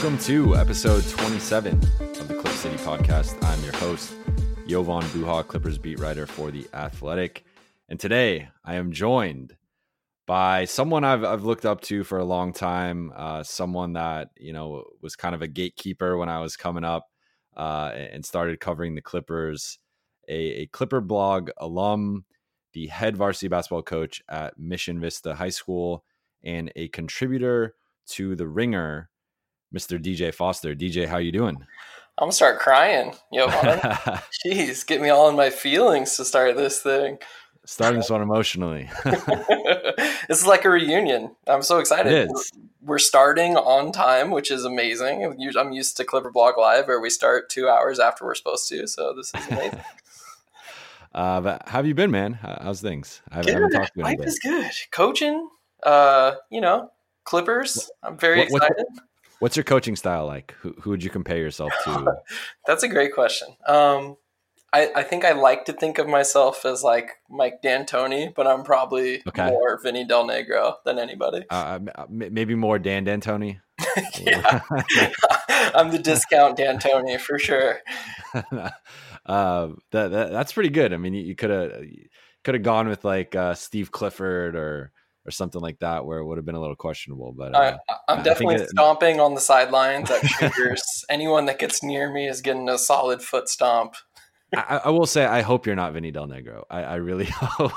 Welcome to episode 27 of the Clip City podcast. I'm your host, Jovan Buha, Clippers beat writer for The Athletic. And today I am joined by someone I've, I've looked up to for a long time, uh, someone that, you know, was kind of a gatekeeper when I was coming up uh, and started covering the Clippers, a, a Clipper blog alum, the head varsity basketball coach at Mission Vista High School, and a contributor to The Ringer Mr. DJ Foster. DJ, how you doing? I'm gonna start crying, yo. Jeez, get me all in my feelings to start this thing. Starting this one emotionally. this is like a reunion. I'm so excited. We're starting on time, which is amazing. I'm used to Clipper Blog Live, where we start two hours after we're supposed to. So this is amazing. uh, but how have you been, man? How's things? I haven't talked to you. Life is good. Coaching, uh, you know, Clippers. I'm very what, excited. What's your coaching style like? Who, who would you compare yourself to? That's a great question. Um, I, I, think I like to think of myself as like Mike D'Antoni, but I'm probably okay. more Vinny Del Negro than anybody. Uh, uh maybe more Dan D'Antoni. yeah, I'm the discount D'Antoni for sure. uh, that, that, that's pretty good. I mean, you could have could have gone with like uh, Steve Clifford or or something like that where it would have been a little questionable. But uh, I, am definitely it, stomping on the sidelines at shooters. Anyone that gets near me is getting a solid foot stomp. I, I, will say, I hope you're not Vinny Del Negro. I, I really hope.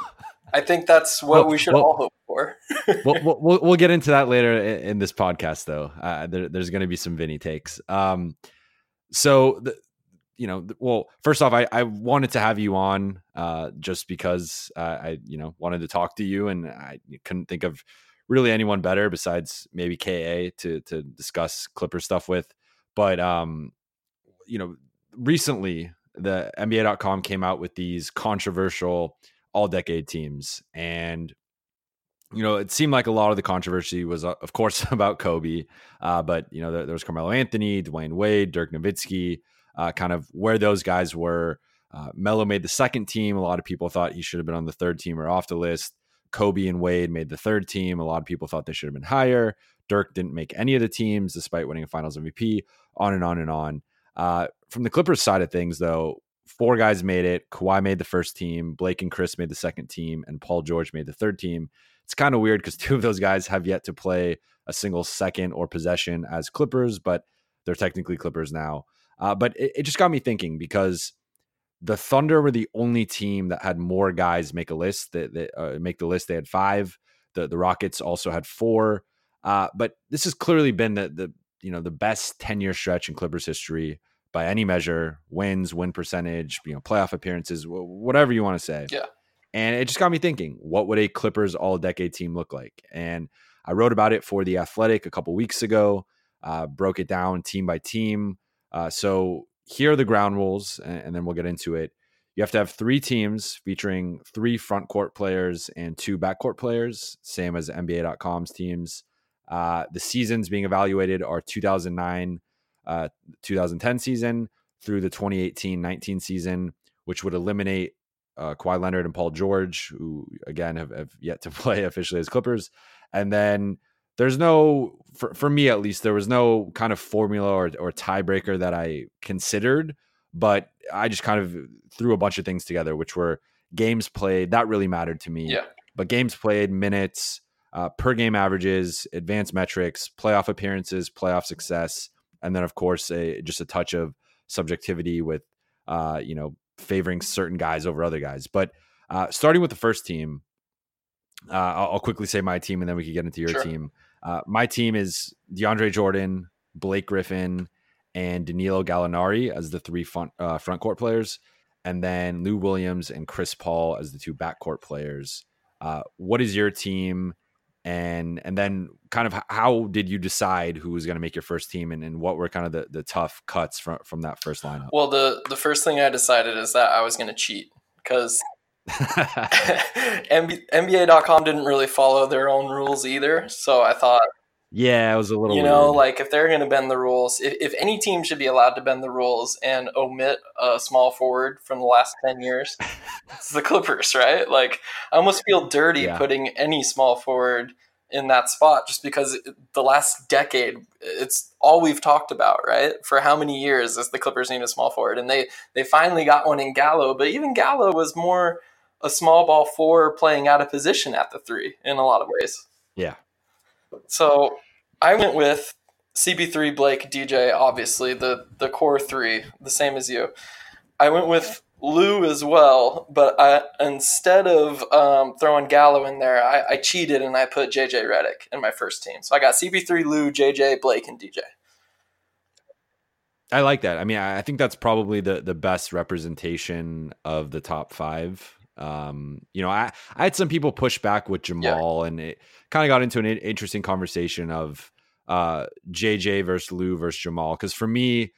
I think that's what well, we should well, all hope for. we'll, we'll, we'll, get into that later in, in this podcast, though. Uh, there, there's going to be some Vinny takes. Um, so the, you know, well, first off, I, I wanted to have you on uh, just because uh, I, you know, wanted to talk to you, and I couldn't think of really anyone better besides maybe Ka to to discuss Clipper stuff with. But um, you know, recently the NBA.com came out with these controversial all decade teams, and you know, it seemed like a lot of the controversy was, uh, of course, about Kobe, uh, but you know, there, there was Carmelo Anthony, Dwyane Wade, Dirk Nowitzki uh, kind of where those guys were. Uh, Melo made the second team. A lot of people thought he should have been on the third team or off the list. Kobe and Wade made the third team. A lot of people thought they should have been higher. Dirk didn't make any of the teams despite winning a finals MVP, on and on and on. Uh, from the Clippers side of things, though, four guys made it. Kawhi made the first team, Blake and Chris made the second team, and Paul George made the third team. It's kind of weird because two of those guys have yet to play a single second or possession as Clippers, but they're technically Clippers now. Uh, but it, it just got me thinking because the Thunder were the only team that had more guys make a list that, that uh, make the list. They had five. The the Rockets also had four. Uh, but this has clearly been the the you know the best ten year stretch in Clippers history by any measure. Wins, win percentage, you know, playoff appearances, whatever you want to say. Yeah. And it just got me thinking, what would a Clippers all decade team look like? And I wrote about it for the Athletic a couple weeks ago. Uh, broke it down team by team uh, so here are the ground rules, and, and then we'll get into it. You have to have three teams featuring three front court players and two backcourt players, same as NBA.com's teams. Uh, the seasons being evaluated are 2009, uh, 2010 season through the 2018 19 season, which would eliminate uh, Kawhi Leonard and Paul George, who again have, have yet to play officially as Clippers. And then there's no for, for me at least there was no kind of formula or, or tiebreaker that i considered but i just kind of threw a bunch of things together which were games played that really mattered to me yeah but games played minutes uh, per game averages advanced metrics playoff appearances playoff success and then of course a, just a touch of subjectivity with uh, you know favoring certain guys over other guys but uh, starting with the first team uh, I'll, I'll, quickly say my team and then we can get into your sure. team uh, my team is DeAndre Jordan, Blake Griffin, and Danilo Gallinari as the three front uh, front court players, and then Lou Williams and Chris Paul as the two backcourt players. Uh, what is your team? And and then kind of how did you decide who was going to make your first team and, and what were kind of the, the tough cuts from, from that first lineup? Well, the, the first thing I decided is that I was going to cheat because NBA.com didn't really follow their own rules either. So I thought, yeah, it was a little. You know, weird. like if they're going to bend the rules, if, if any team should be allowed to bend the rules and omit a small forward from the last ten years, it's the Clippers, right? Like I almost feel dirty yeah. putting any small forward in that spot just because the last decade it's all we've talked about right for how many years is the clippers need a small forward and they they finally got one in gallo but even gallo was more a small ball four playing out of position at the three in a lot of ways yeah so I went with CB3, Blake, DJ, obviously the the core three, the same as you. I went with Lou as well, but I, instead of um, throwing Gallo in there, I, I, cheated and I put JJ Redick in my first team. So I got CB3, Lou, JJ, Blake, and DJ. I like that. I mean, I think that's probably the the best representation of the top five. Um, you know, I I had some people push back with Jamal, yeah. and it kind of got into an interesting conversation of uh JJ versus Lou versus Jamal. Because for me,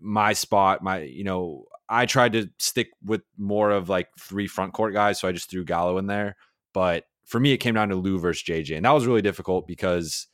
my spot, my you know, I tried to stick with more of like three front court guys, so I just threw Gallo in there. But for me, it came down to Lou versus JJ, and that was really difficult because.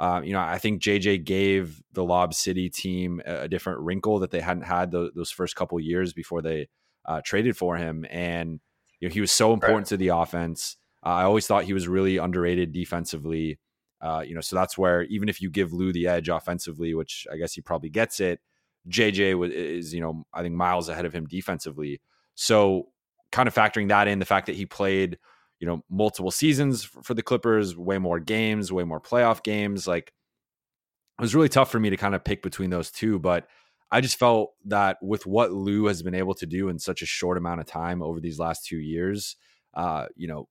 Uh, you know, I think JJ gave the Lob City team a, a different wrinkle that they hadn't had those, those first couple years before they uh, traded for him, and you know, he was so important right. to the offense. Uh, I always thought he was really underrated defensively. Uh, you know, so that's where even if you give Lou the edge offensively, which I guess he probably gets it, JJ is you know I think miles ahead of him defensively. So kind of factoring that in, the fact that he played you know multiple seasons for the Clippers, way more games, way more playoff games, like it was really tough for me to kind of pick between those two, but I just felt that with what Lou has been able to do in such a short amount of time over these last two years, uh, you know,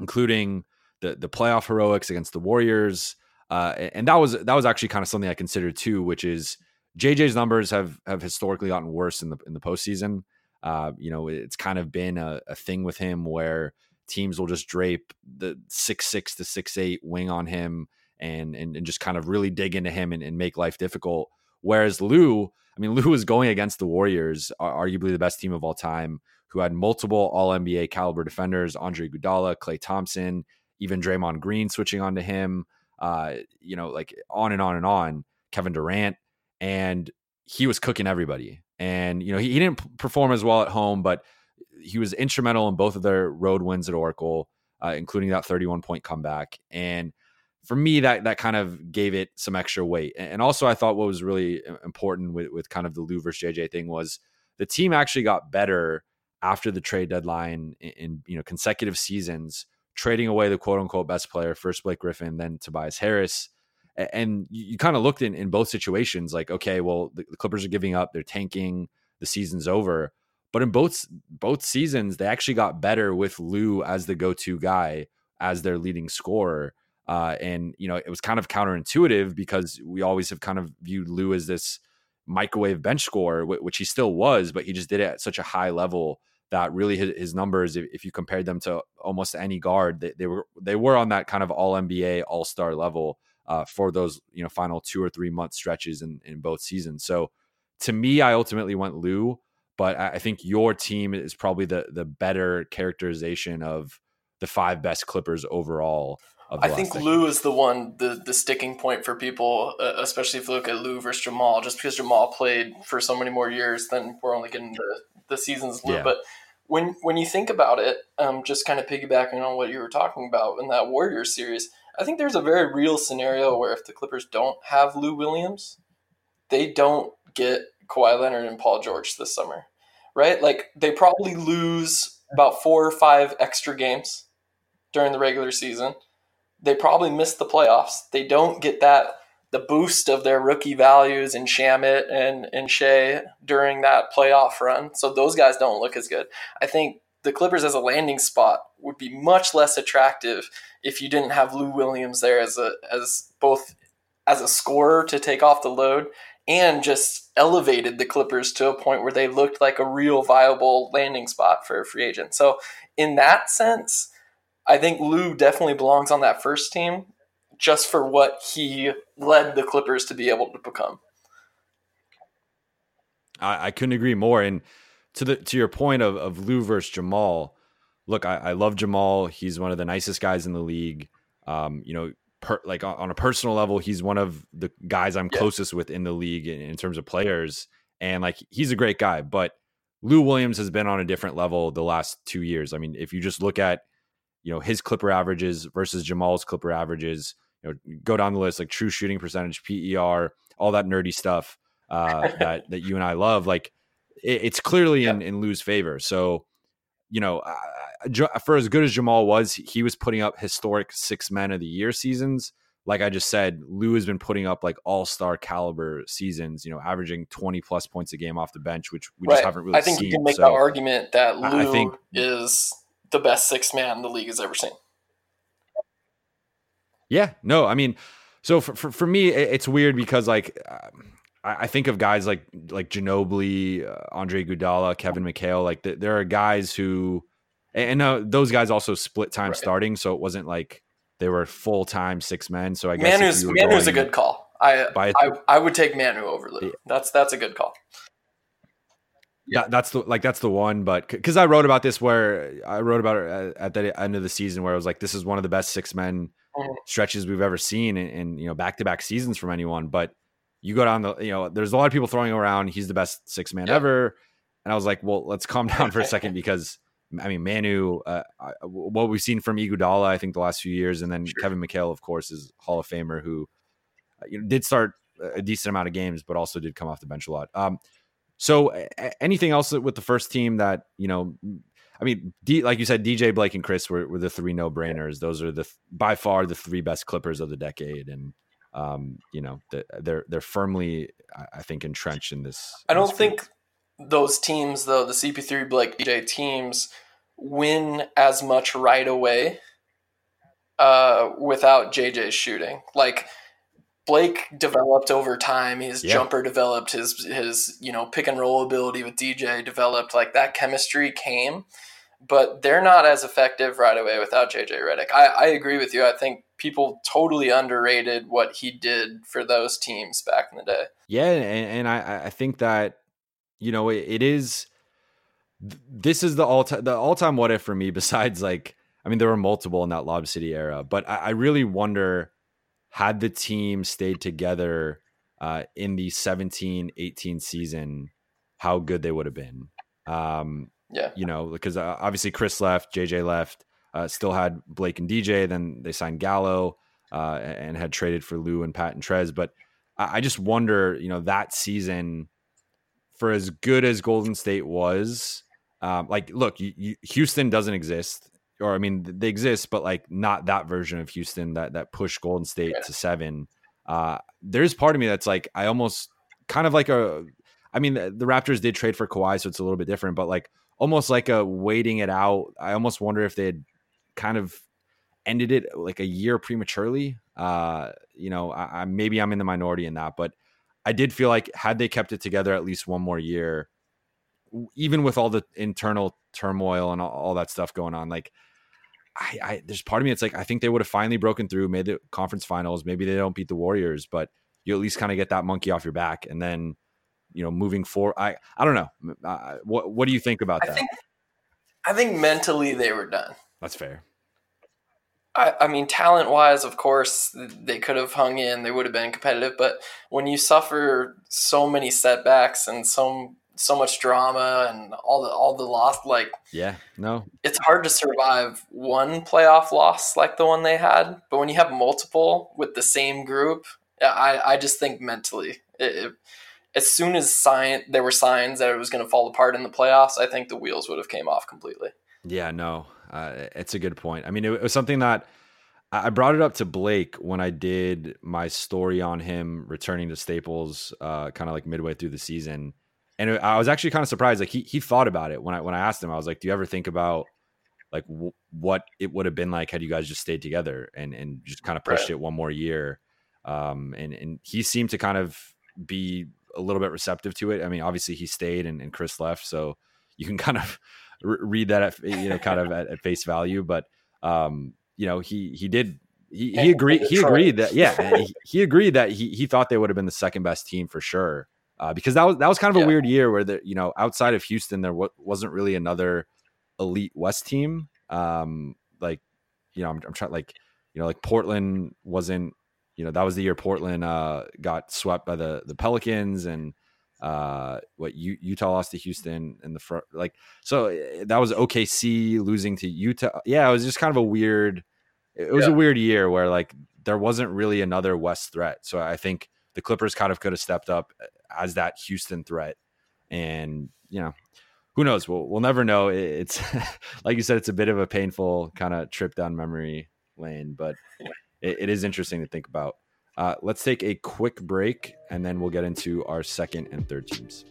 including the the playoff heroics against the Warriors, uh, and that was that was actually kind of something I considered too, which is JJ's numbers have have historically gotten worse in the in the postseason. Uh, you know, it's kind of been a, a thing with him where teams will just drape the six six to six eight wing on him and and, and just kind of really dig into him and, and make life difficult. Whereas Lou, I mean, Lou was going against the Warriors, arguably the best team of all time, who had multiple All NBA caliber defenders: Andre Iguodala, Klay Thompson, even Draymond Green switching onto him. Uh, you know, like on and on and on. Kevin Durant, and he was cooking everybody. And you know, he, he didn't perform as well at home, but he was instrumental in both of their road wins at Oracle, uh, including that 31 point comeback. And for me, that that kind of gave it some extra weight. And also, I thought what was really important with, with kind of the Lou versus JJ thing was the team actually got better after the trade deadline in, in you know consecutive seasons, trading away the quote unquote best player, first Blake Griffin, then Tobias Harris. And you, kind of looked in, in both situations like, okay, well, the, the Clippers are giving up, they're tanking, the season's over. But in both both seasons, they actually got better with Lou as the go to guy, as their leading scorer. Uh, and you know, it was kind of counterintuitive because we always have kind of viewed Lou as this microwave bench scorer, which he still was, but he just did it at such a high level that really his, numbers, if, if, you compared them to almost any guard, they, they, were they were on that kind of All NBA, All Star level uh, for those you know final two or three month stretches in, in both seasons. So to me, I ultimately went Lou, but I think your team is probably the the better characterization of the five best Clippers overall. I think. Lou is the one, the the sticking point for people, uh, especially if you look at Lou versus Jamal, just because Jamal played for so many more years than we're only getting the, the seasons Lou. Yeah. But when when you think about it, um, just kind of piggybacking on what you were talking about in that Warriors series, I think there's a very real scenario where if the Clippers don't have Lou Williams, they don't get Kawhi Leonard and Paul George this summer, right? Like they probably lose about four or five extra games during the regular season they probably miss the playoffs. They don't get that the boost of their rookie values in Shamet and and Shai during that playoff run. So those guys don't look as good. I think the Clippers as a landing spot would be much less attractive if you didn't have Lou Williams there as a as both as a scorer to take off the load and just elevated the Clippers to a point where they looked like a real viable landing spot for a free agent. So, in that sense, I think Lou definitely belongs on that first team just for what he led the Clippers to be able to become. I, I couldn't agree more. And to the to your point of, of Lou versus Jamal, look, I, I love Jamal. He's one of the nicest guys in the league. Um, you know, per, like on a personal level, he's one of the guys I'm yeah. closest with in the league in, in terms of players. And like he's a great guy, but Lou Williams has been on a different level the last two years. I mean, if you just look at, you know, his Clipper averages versus Jamal's Clipper averages, you know, go down the list like true shooting percentage, PER, all that nerdy stuff uh, that that you and I love. Like it, it's clearly yeah. in in Lou's favor. So, you know, uh, for as good as Jamal was, he was putting up historic six men of the year seasons. Like I just said, Lou has been putting up like all star caliber seasons. You know, averaging twenty plus points a game off the bench, which we right. just haven't really. I think seen. you can make so, that argument that Lou I think, is the best six man the league has ever seen. Yeah, no, I mean, so for for, for me, it's weird because like. Um, I think of guys like like Ginobili, uh, Andre Iguodala, Kevin McHale. Like th- there are guys who, and uh, those guys also split time right. starting, so it wasn't like they were full time six men. So I guess Manu's Manu's a good call. I, I I would take Manu over Lou. That's that's a good call. Yeah, that's the like that's the one. But because I wrote about this, where I wrote about it at the end of the season, where I was like, this is one of the best six men mm-hmm. stretches we've ever seen in, in you know back to back seasons from anyone. But you go down the, you know, there's a lot of people throwing around, he's the best six man ever. And I was like, well, let's calm down for a second because I mean, Manu, uh, what we've seen from Iguodala, I think the last few years, and then sure. Kevin McHale, of course, is Hall of Famer who uh, you know, did start a decent amount of games, but also did come off the bench a lot. Um, so, anything else with the first team that you know? I mean, D, like you said, DJ Blake and Chris were, were the three no brainers. Those are the by far the three best Clippers of the decade, and um, you know, they're they're firmly, I think, entrenched in this. I don't this think those teams, though, the CP3 Blake DJ teams, win as much right away uh, without JJ's shooting. Like Blake developed over time. His yeah. jumper developed. His his you know pick and roll ability with DJ developed. Like that chemistry came, but they're not as effective right away without JJ Redick. I, I agree with you. I think people totally underrated what he did for those teams back in the day. Yeah, and, and I, I think that you know it, it is. This is the all time the all time what if for me. Besides, like I mean, there were multiple in that Lob City era, but I, I really wonder had the team stayed together uh, in the 17 18 season, how good they would have been. Um, yeah, you know, because uh, obviously Chris left, JJ left uh, still had Blake and DJ. Then they signed Gallo uh, and had traded for Lou and Pat and Trez. But I, I just wonder, you know, that season for as good as Golden State was, um, like, look, you, you, Houston doesn't exist, or I mean, they exist, but like not that version of Houston that that pushed Golden State yeah. to seven. Uh, there's part of me that's like, I almost kind of like a. I mean, the, the Raptors did trade for Kawhi, so it's a little bit different, but like almost like a waiting it out. I almost wonder if they had kind of ended it like a year prematurely. Uh, you know, I, I, maybe I'm in the minority in that, but I did feel like had they kept it together at least one more year, even with all the internal turmoil and all, all that stuff going on, like I, I, there's part of me it's like I think they would have finally broken through, made the conference finals. Maybe they don't beat the Warriors, but you at least kind of get that monkey off your back, and then you know moving forward. I I don't know. Uh, what what do you think about I that? Think, I think mentally they were done. That's fair. I, I mean, talent wise, of course, they could have hung in. They would have been competitive. But when you suffer so many setbacks and so so much drama and all the all the loss, like yeah, no, it's hard to survive one playoff loss like the one they had. But when you have multiple with the same group, I I just think mentally, it, it, as soon as sign there were signs that it was going to fall apart in the playoffs, I think the wheels would have came off completely. Yeah, no, uh, it's a good point. I mean, it, it was something that I brought it up to Blake when I did my story on him returning to Staples, uh, kind of like midway through the season, and I was actually kind of surprised. Like he he thought about it when I when I asked him. I was like, "Do you ever think about like w- what it would have been like had you guys just stayed together and and just kind of pushed right. it one more year?" Um, and and he seemed to kind of be a little bit receptive to it. I mean, obviously he stayed and, and Chris left, so you can kind of re- read that at you know kind of at, at face value. But um, you know, he he did he, he agreed he agreed that yeah he, he, agreed that he he thought they would have been the second best team for sure uh, because that was that was kind of a yeah. weird year where the you know outside of Houston there w- wasn't really another elite West team um like you know I'm, I'm trying like you know like Portland wasn't you know that was the year Portland uh got swept by the the Pelicans and uh what U- Utah lost to Houston in the front like so eh, that was OKC losing to Utah yeah it was just kind of a weird it was yeah. a weird year where like there wasn't really another West threat. So I think the Clippers kind of could have stepped up as that Houston threat. And, you know, who knows? We'll, we'll never know. It's like you said, it's a bit of a painful kind of trip down memory lane, but it, it is interesting to think about. Uh, let's take a quick break and then we'll get into our second and third teams.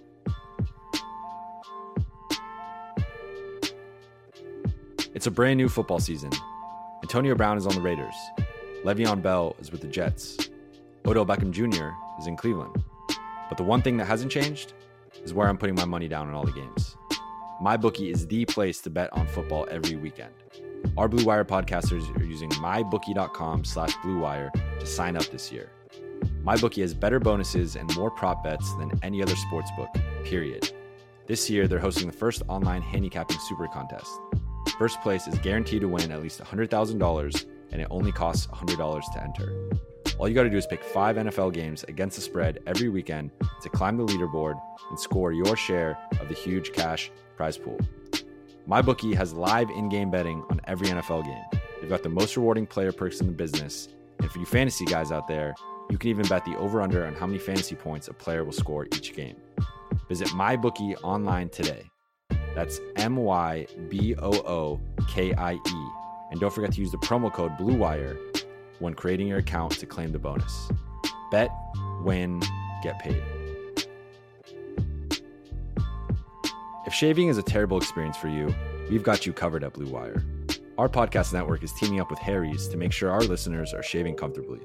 It's a brand new football season Antonio Brown is on the Raiders. Le'Veon Bell is with the Jets. Odell Beckham Jr. is in Cleveland. But the one thing that hasn't changed is where I'm putting my money down on all the games. MyBookie is the place to bet on football every weekend. Our Blue Wire podcasters are using mybookie.com slash bluewire to sign up this year. MyBookie has better bonuses and more prop bets than any other sportsbook, period. This year, they're hosting the first online handicapping super contest. First place is guaranteed to win at least $100,000, and it only costs $100 to enter. All you got to do is pick five NFL games against the spread every weekend to climb the leaderboard and score your share of the huge cash prize pool. MyBookie has live in game betting on every NFL game. They've got the most rewarding player perks in the business. And for you fantasy guys out there, you can even bet the over under on how many fantasy points a player will score each game. Visit MyBookie online today. That's M Y B O O K I E. And don't forget to use the promo code BLUEWIRE when creating your account to claim the bonus. Bet, win, get paid. If shaving is a terrible experience for you, we've got you covered at Blue Wire. Our podcast network is teaming up with Harry's to make sure our listeners are shaving comfortably.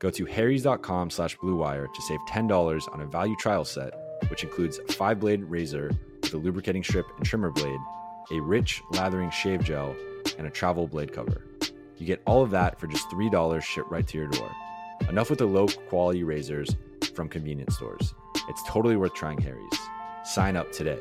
Go to harrys.com slash bluewire to save $10 on a value trial set, which includes a five-blade razor with a lubricating strip and trimmer blade, a rich lathering shave gel, and a travel blade cover. You get all of that for just $3 shipped right to your door. Enough with the low quality razors from convenience stores. It's totally worth trying Harry's. Sign up today.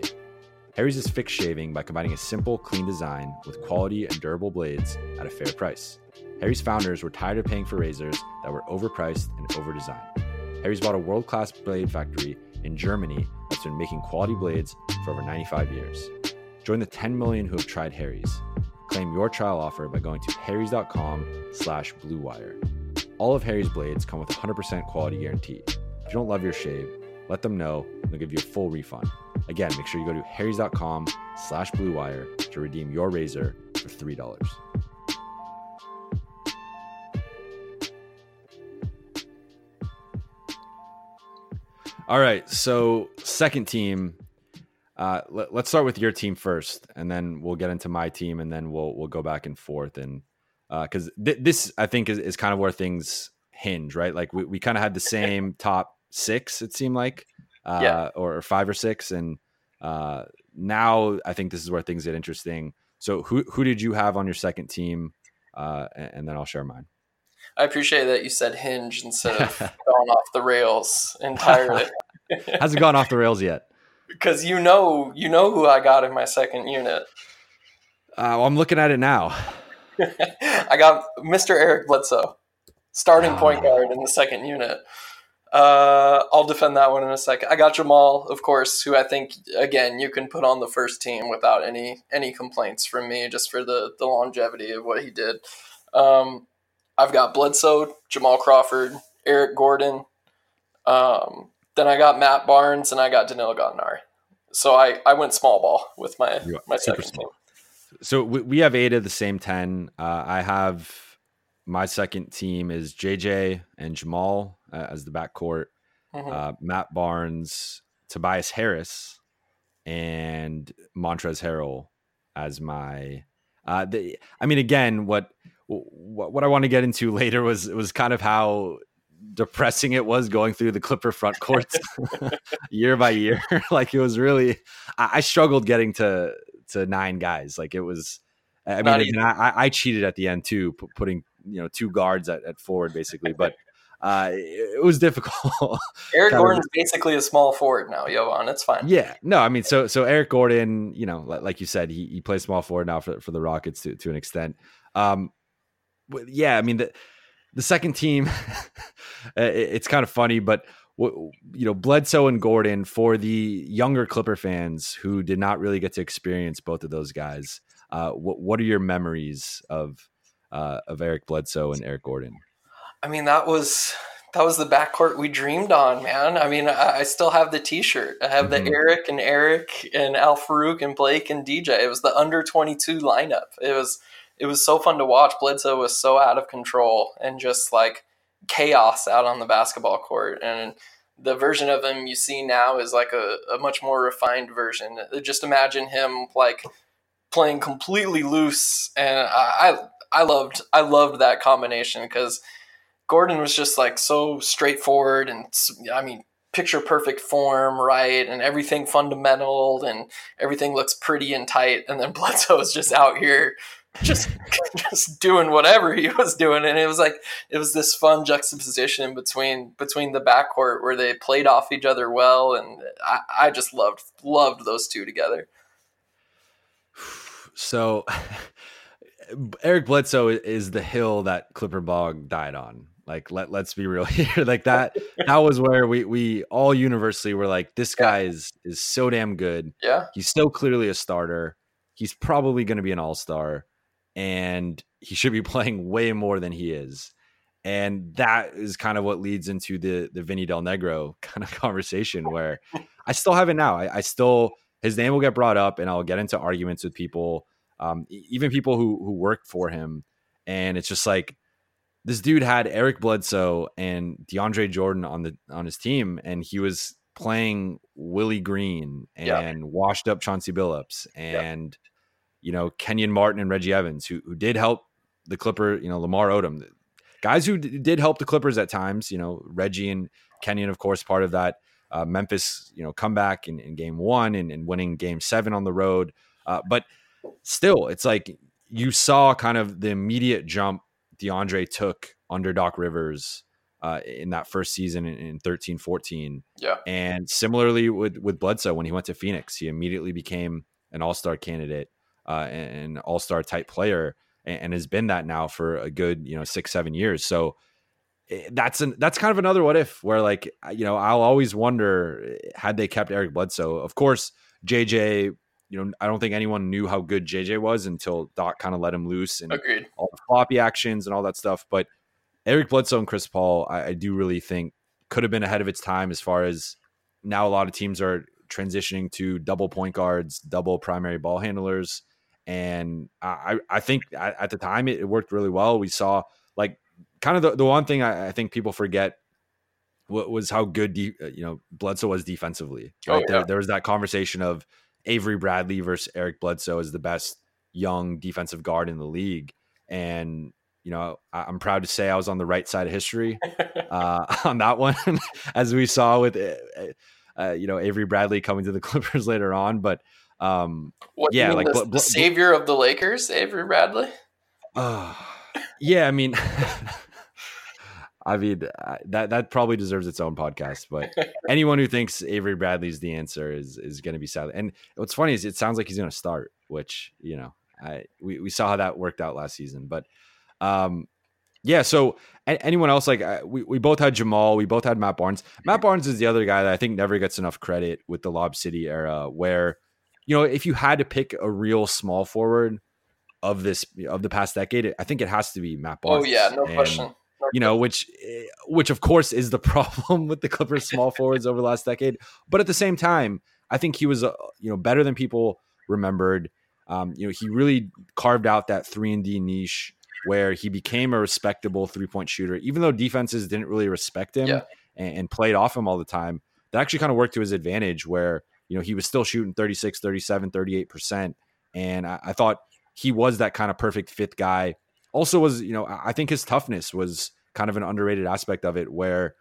Harry's is fixed shaving by combining a simple, clean design with quality and durable blades at a fair price. Harry's founders were tired of paying for razors that were overpriced and overdesigned. Harry's bought a world class blade factory in Germany that's been making quality blades for over 95 years. Join the 10 million who have tried Harry's. Claim your trial offer by going to harrys.com slash bluewire. All of Harry's blades come with 100% quality guarantee. If you don't love your shave, let them know and they'll give you a full refund. Again, make sure you go to harrys.com slash bluewire to redeem your razor for $3. All right. So, second team. Uh, let, us start with your team first, and then we'll get into my team, and then we'll we'll go back and forth. And because uh, th- this, I think, is, is kind of where things hinge, right? Like we, we kind of had the same top six, it seemed like, uh, yeah. or five or six, and uh, now I think this is where things get interesting. So, who who did you have on your second team? Uh, and, and then I'll share mine. I appreciate that you said hinge instead of gone off the rails entirely. Hasn't gone off the rails yet. Because you know, you know who I got in my second unit. Uh, well, I'm looking at it now. I got Mr. Eric Bledsoe, starting point ah. guard in the second unit. Uh, I'll defend that one in a second. I got Jamal, of course, who I think again you can put on the first team without any any complaints from me, just for the the longevity of what he did. Um, I've got Bledsoe, Jamal Crawford, Eric Gordon. Um, then I got Matt Barnes and I got Danilo Gallinari. So I, I went small ball with my my second small. team. So we, we have eight of the same ten. Uh, I have my second team is JJ and Jamal uh, as the backcourt. Mm-hmm. Uh, Matt Barnes, Tobias Harris, and Montrezl Harrell as my. Uh, the, I mean, again, what what, what I want to get into later was was kind of how depressing it was going through the Clipper front courts year by year. like it was really, I, I, struggled getting to to nine guys. Like it was, I mean, I, I, cheated at the end too, putting you know two guards at, at forward basically, but. Uh, it was difficult. Eric Gordon's basically a small forward now, Jovan. It's fine. Yeah, no, I mean, so so Eric Gordon, you know, like you said, he, he plays small forward now for, for the Rockets to to an extent. Um, yeah, I mean the the second team, it's kind of funny, but you know Bledsoe and Gordon for the younger Clipper fans who did not really get to experience both of those guys. Uh, what what are your memories of uh, of Eric Bledsoe and Eric Gordon? I mean, that was that was the backcourt we dreamed on, man. I mean, I, I still have the T-shirt. I have mm-hmm. the Eric and Eric and Al-Farouq and Blake and DJ. It was the under twenty two lineup. It was it was so fun to watch. Bledsoe was so out of control and just like chaos out on the basketball court. And the version of him you see now is like a, a much more refined version. Just imagine him like playing completely loose, and I I loved I loved that combination because Gordon was just like so straightforward and I mean picture perfect form, right? And everything fundamental and everything looks pretty and tight. And then Bledsoe is just out here just just doing whatever he was doing. And it was like it was this fun juxtaposition between between the backcourt where they played off each other well. And I, I just loved loved those two together. So Eric Bledsoe is the hill that Clipper Blog died on. Like let let's be real here. Like that that was where we we all universally were like this guy yeah. is is so damn good. Yeah. He's so clearly a starter. He's probably going to be an all-star and he should be playing way more than he is. And that is kind of what leads into the the Vinny Del Negro kind of conversation where I still have it now. I, I, still his name will get brought up, and I'll get into arguments with people, um, even people who who work for him, and it's just like this dude had Eric Bledsoe and DeAndre Jordan on the on his team, and he was playing Willie Green and yeah. washed up Chauncey Billups and. Yeah you know, Kenyon Martin and Reggie Evans, who, who did help the Clipper, you know, Lamar Odom, guys who d- did help the Clippers at times, you know, Reggie and Kenyon, of course, part of that uh, Memphis, you know, comeback in, in game one and, and, winning game seven on the road. Uh, but still, it's like you saw kind of the immediate jump DeAndre took under Doc Rivers uh, in that first season in, in 13 14. Yeah. And similarly with, with Bledsoe, when he went to Phoenix, he immediately became an all star candidate uh, an all star type player, and, and, has been that now for a good you know six seven years. So eh, that's an that's kind of another what if where like you know I'll always wonder eh, had they kept Eric Bledsoe. Of course, JJ. You know, I don't think anyone knew how good JJ was until Doc kind of let him loose and Agreed. all the floppy actions and all that stuff. But Eric Bledsoe and Chris Paul, I, I do really think could have been ahead of its time as far as now a lot of teams are transitioning to double point guards, double primary ball handlers and I I think at, the time it, worked really well. We saw like kind of the, the one thing I, I think people forget was how good de- uh, you know Bledsoe was defensively. Oh, right? Oh, yeah. there, there was that conversation of Avery Bradley versus Eric Bledsoe as the best young defensive guard in the league, and you know I, am proud to say I was on the right side of history uh, on that one, as we saw with uh, uh, you know Avery Bradley coming to the Clippers later on, but um, what, yeah, like the, bl- savior of the Lakers, Avery Bradley. Uh, yeah, I mean, I mean that that probably deserves its own podcast. But anyone who thinks Avery Bradley's the answer is is going to be sad. And what's funny is it sounds like he's going to start, which you know, I we we saw how that worked out last season. But um, yeah. So anyone else like we we both had Jamal, we both had Matt Barnes. Matt Barnes is the other guy that I think never gets enough credit with the Lob City era, where you know, if you had to pick a real small forward of this of the past decade, I think it has to be Matt Barnes. Oh yeah, no and, question. You know, which eh, which of course is the problem with the Clippers small forwards over the last decade, but at the same time, I think he was uh, you know better than people remembered. Um, you know, he really carved out that three and D niche where he became a respectable three point shooter, even though defenses didn't really respect him yeah. and, and, played off him all the time. That actually kind of worked to his advantage, where you know, he was still shooting 36, 37, 38%. And I, I thought he was that kind of perfect fifth guy. Also, was, you know, I think his toughness was kind of an underrated aspect of it where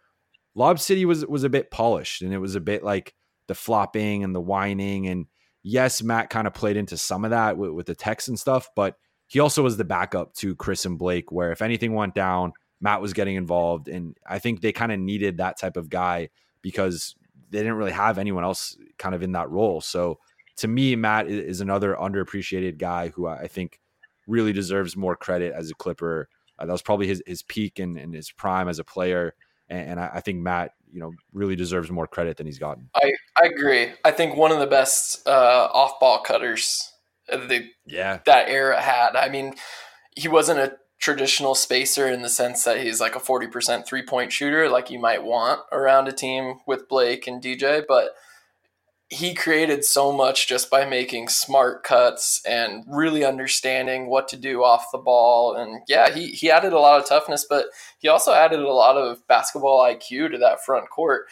Lob City was was a bit polished and it was a bit like the flopping and the whining and yes, Matt kind of played into some of that with, with the text and stuff, but he also was the backup to Chris and Blake, where if anything went down, Matt was getting involved. And I think they kind of needed that type of guy because they didn't really have anyone else kind of in that role. So to me, Matt is another underappreciated guy who I think really deserves more credit as a Clipper. Uh, that was probably his, his peak and, and his prime as a player. And, and I, I, think Matt, you know, really deserves more credit than he's gotten. I, I agree. I think one of the best uh, off ball cutters the yeah that era had. I mean, he wasn't a traditional spacer in the sense that he's like a 40% three point shooter like you might want around a team with Blake and DJ, but he created so much just by making smart cuts and really understanding what to do off the ball. And yeah, he, he added a lot of toughness, but he also added a lot of basketball IQ to that front court.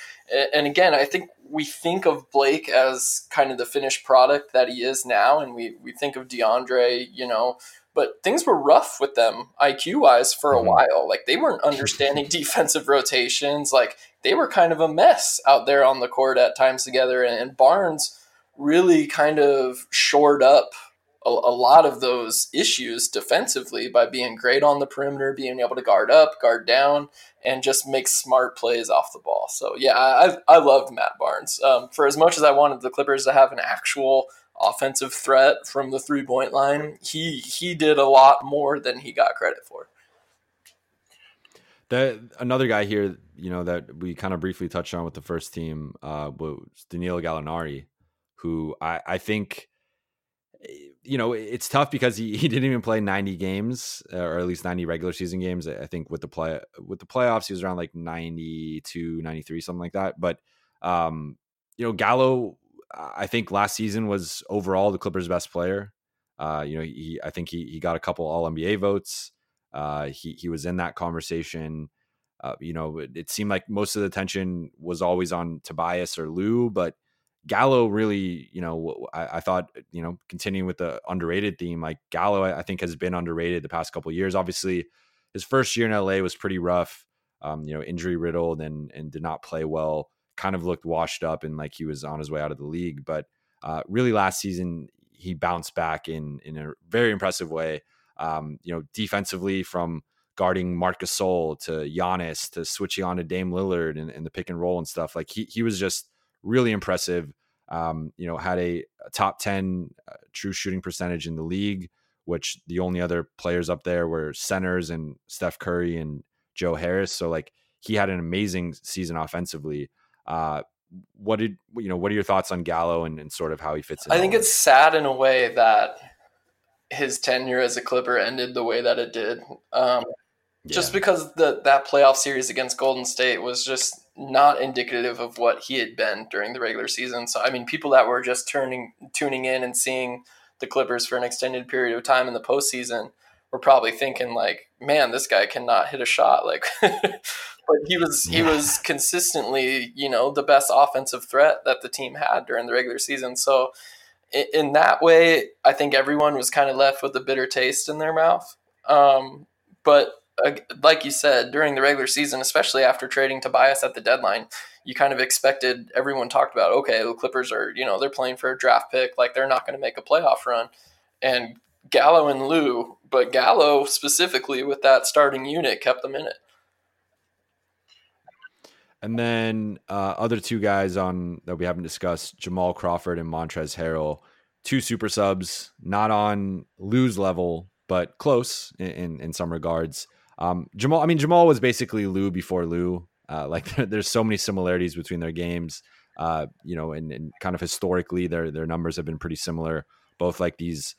And again, I think we think of Blake as kind of the finished product that he is now. And we, we think of DeAndre, you know, but things were rough with them IQ wise for a mm-hmm. while. Like they weren't understanding defensive rotations. Like they were kind of a mess out there on the court at times together. And, Barnes really kind of shored up a, a, lot of those issues defensively by being great on the perimeter, being able to guard up, guard down, and just make smart plays off the ball. So yeah, I I loved Matt Barnes. Um, for as much as I wanted the Clippers to have an actual offensive threat from the three point line, he he did a lot more than he got credit for. That another guy here, you know, that we kind of briefly touched on with the first team uh, was Danilo Gallinari, who I, I think, you know, it's tough because he, he didn't even play 90 games or at least 90 regular season games. I think with the play with the playoffs, he was around like 92, 93, something like that. But, um, you know, Gallo I think last season was overall the Clippers' best player. Uh, you know, he I think he he got a couple All NBA votes. Uh, he he was in that conversation. Uh, you know, it, it, seemed like most of the attention was always on Tobias or Lou, but Gallo really, you know, I, I thought, you know, continuing with the underrated theme, like Gallo, I, I think has been underrated the past couple years. Obviously, his first year in LA was pretty rough. Um, you know, injury riddled and and did not play well kind of looked washed up and like he was on his way out of the league. But uh, really, last season he bounced back in in a very impressive way. Um, you know, defensively from guarding Marc Gasol to Giannis to switching on to Dame Lillard and, and, the pick and roll and stuff. Like he he was just really impressive. Um, you know, had a, a top ten uh, true shooting percentage in the league, which the only other players up there were centers and Steph Curry and Joe Harris. So like he had an amazing season offensively. Uh, what did you know? What are your thoughts on Gallo and, and sort of how he fits in? I think it's sad in a way that his tenure as a Clipper ended the way that it did. Um, yeah. Just because the that playoff series against Golden State was just not indicative of what he had been during the regular season. So I mean, people that were just turning tuning in and seeing the Clippers for an extended period of time in the postseason were probably thinking like, "Man, this guy cannot hit a shot." Like, but he was he was consistently, you know, the best offensive threat that the team had during the regular season. So in that way, I think everyone was kind of left with a bitter taste in their mouth. Um, but uh, like you said, during the regular season, especially after trading Tobias at the deadline, you kind of expected everyone talked about, okay, the Clippers are, you know, they're playing for a draft pick, like they're not going to make a playoff run. And Gallo and Lou, but Gallo specifically with that starting unit kept them in it. And then uh, other two guys on that we haven't discussed: Jamal Crawford and Montrezl Harrell, two super subs, not on Lou's level, but close in in, in some regards. Um, Jamal, I mean Jamal was basically Lou before Lou. Uh, like there's so many similarities between their games. Uh, you know, and, and kind of historically, their their numbers have been pretty similar. Both like these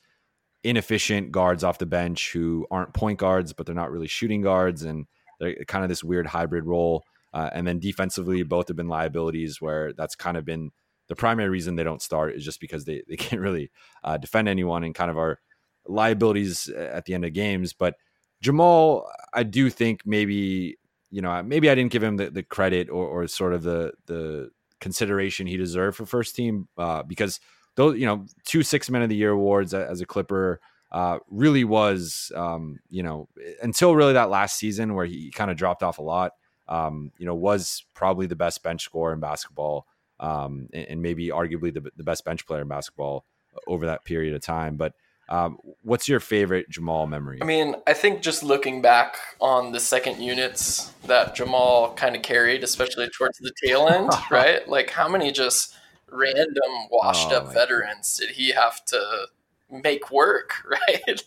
inefficient guards off the bench who aren't point guards, but they're not really shooting guards, and they're kind of this weird hybrid role. Uh, and then defensively, both have been liabilities where that's kind of been the primary reason they don't start is just because they, they can't really uh, defend anyone and kind of are liabilities at the end of games. But Jamal, I do think maybe, you know, maybe I didn't give him the, the credit or, or sort of the, the consideration he deserved for first team uh, because those, you know, two six men of the year awards as a Clipper, uh, really was, um, you know, until really that last season where he kind of dropped off a lot. Um, you know, was probably the best bench scorer in basketball, um, and, and, maybe arguably the, the best bench player in basketball over that period of time. But um, what's your favorite Jamal memory? I mean, I think just looking back on the second units that Jamal kind of carried, especially towards the tail end, right? Like how many just random washed oh, up veterans God. did he have to make work, right?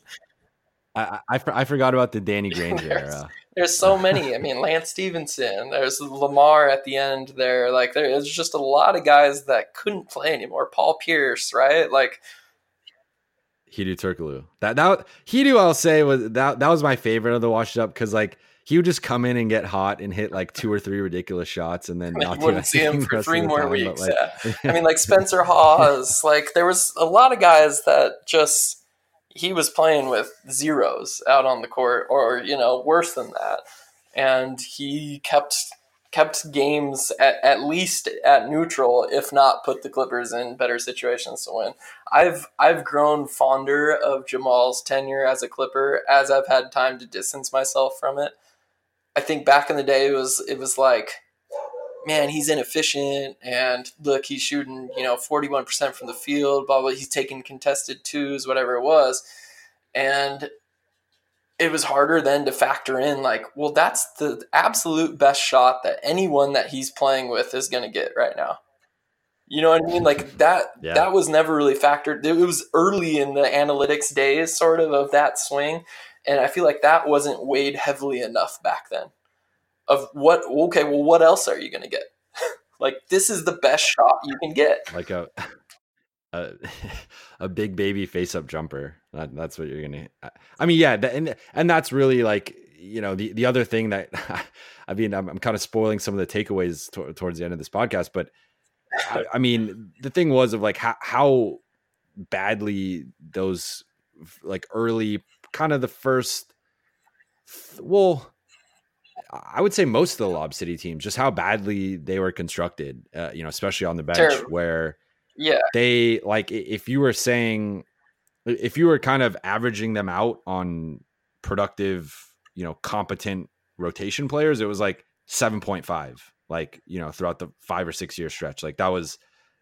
I, I, I forgot about the Danny Granger era. There's so many. I mean, Lance Stephenson. There's Lamar at the end there. Like there's just a lot of guys that couldn't play anymore. Paul Pierce, right? Like Hedo Turkoglu. That that Hedo, I'll say was that that was my favorite of the washed up because like he would just come in and get hot and hit like two or three ridiculous shots and then not wouldn't see him for three more time, weeks. Like, yeah. I mean, like Spencer Hawes. like there was a lot of guys that just he was playing with zeros out on the court, or you know worse than that, and he kept kept games at, at least at neutral, if not put the Clippers in better situations to win. I've I've grown fonder of Jamal's tenure as a Clipper as I've had time to distance myself from it. I think back in the day it was it was like man, he's inefficient and look, he's shooting, you know, 41% from the field, blah blah, he's taking contested twos, whatever it was. And it was harder then to factor in like well that's the absolute best shot that anyone that he's playing with is going to get right now you know what i mean like that yeah. that was never really factored it was early in the analytics days sort of of that swing and i feel like that wasn't weighed heavily enough back then of what okay well what else are you going to get like this is the best shot you can get like a a, a big baby face up jumper. That, that's what you're gonna. I mean, yeah, and and that's really like you know the the other thing that I mean I'm, I'm kind of spoiling some of the takeaways to, towards the end of this podcast, but I, I, mean the thing was of like how how badly those like early kind of the first well I would say most of the Lob City teams, just how badly they were constructed, uh, you know, especially on the bench, Terrible. where yeah. They like if you were saying if you were kind of averaging them out on productive, you know, competent rotation players, it was like 7.5 like, you know, throughout the 5 or 6 year stretch. Like that was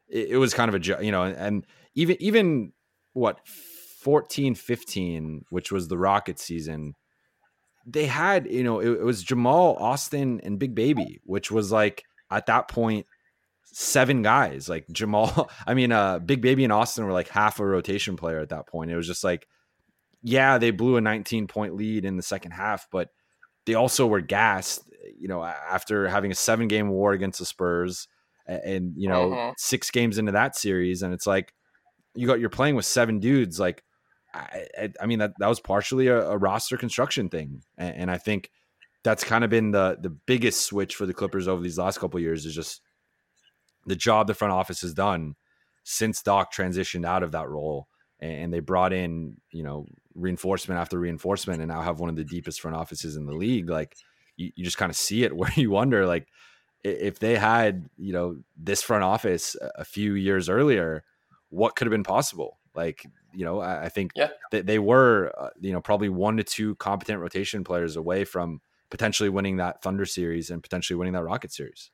it, it was kind of a you know, and even even what 14 15, which was the Rocket season, they had, you know, it, it was Jamal, Austin, and Big Baby, which was like at that point seven guys like Jamal. I mean, uh, Big Baby and Austin were like half a rotation player at that point. It was just like, yeah, they blew a 19 point lead in the second half, but they also were gassed, you know, after having a seven game war against the Spurs and, and you know, uh-huh. six games into that series. And it's like, you got, you're playing with seven dudes. Like, I, I, mean, that, that was partially a, a roster construction thing. And, and I think that's kind of been the, the biggest switch for the Clippers over these last couple years is just the job the front office has done since Doc transitioned out of that role and they brought in, you know, reinforcement after reinforcement and now have one of the deepest front offices in the league. Like you, you just kind of see it where you wonder like if they had, you know, this front office a few years earlier, what could have been possible? Like, you know, I, I think yeah. that they were, uh, you know, probably one to two competent rotation players away from potentially winning that Thunder series and potentially winning that Rocket series.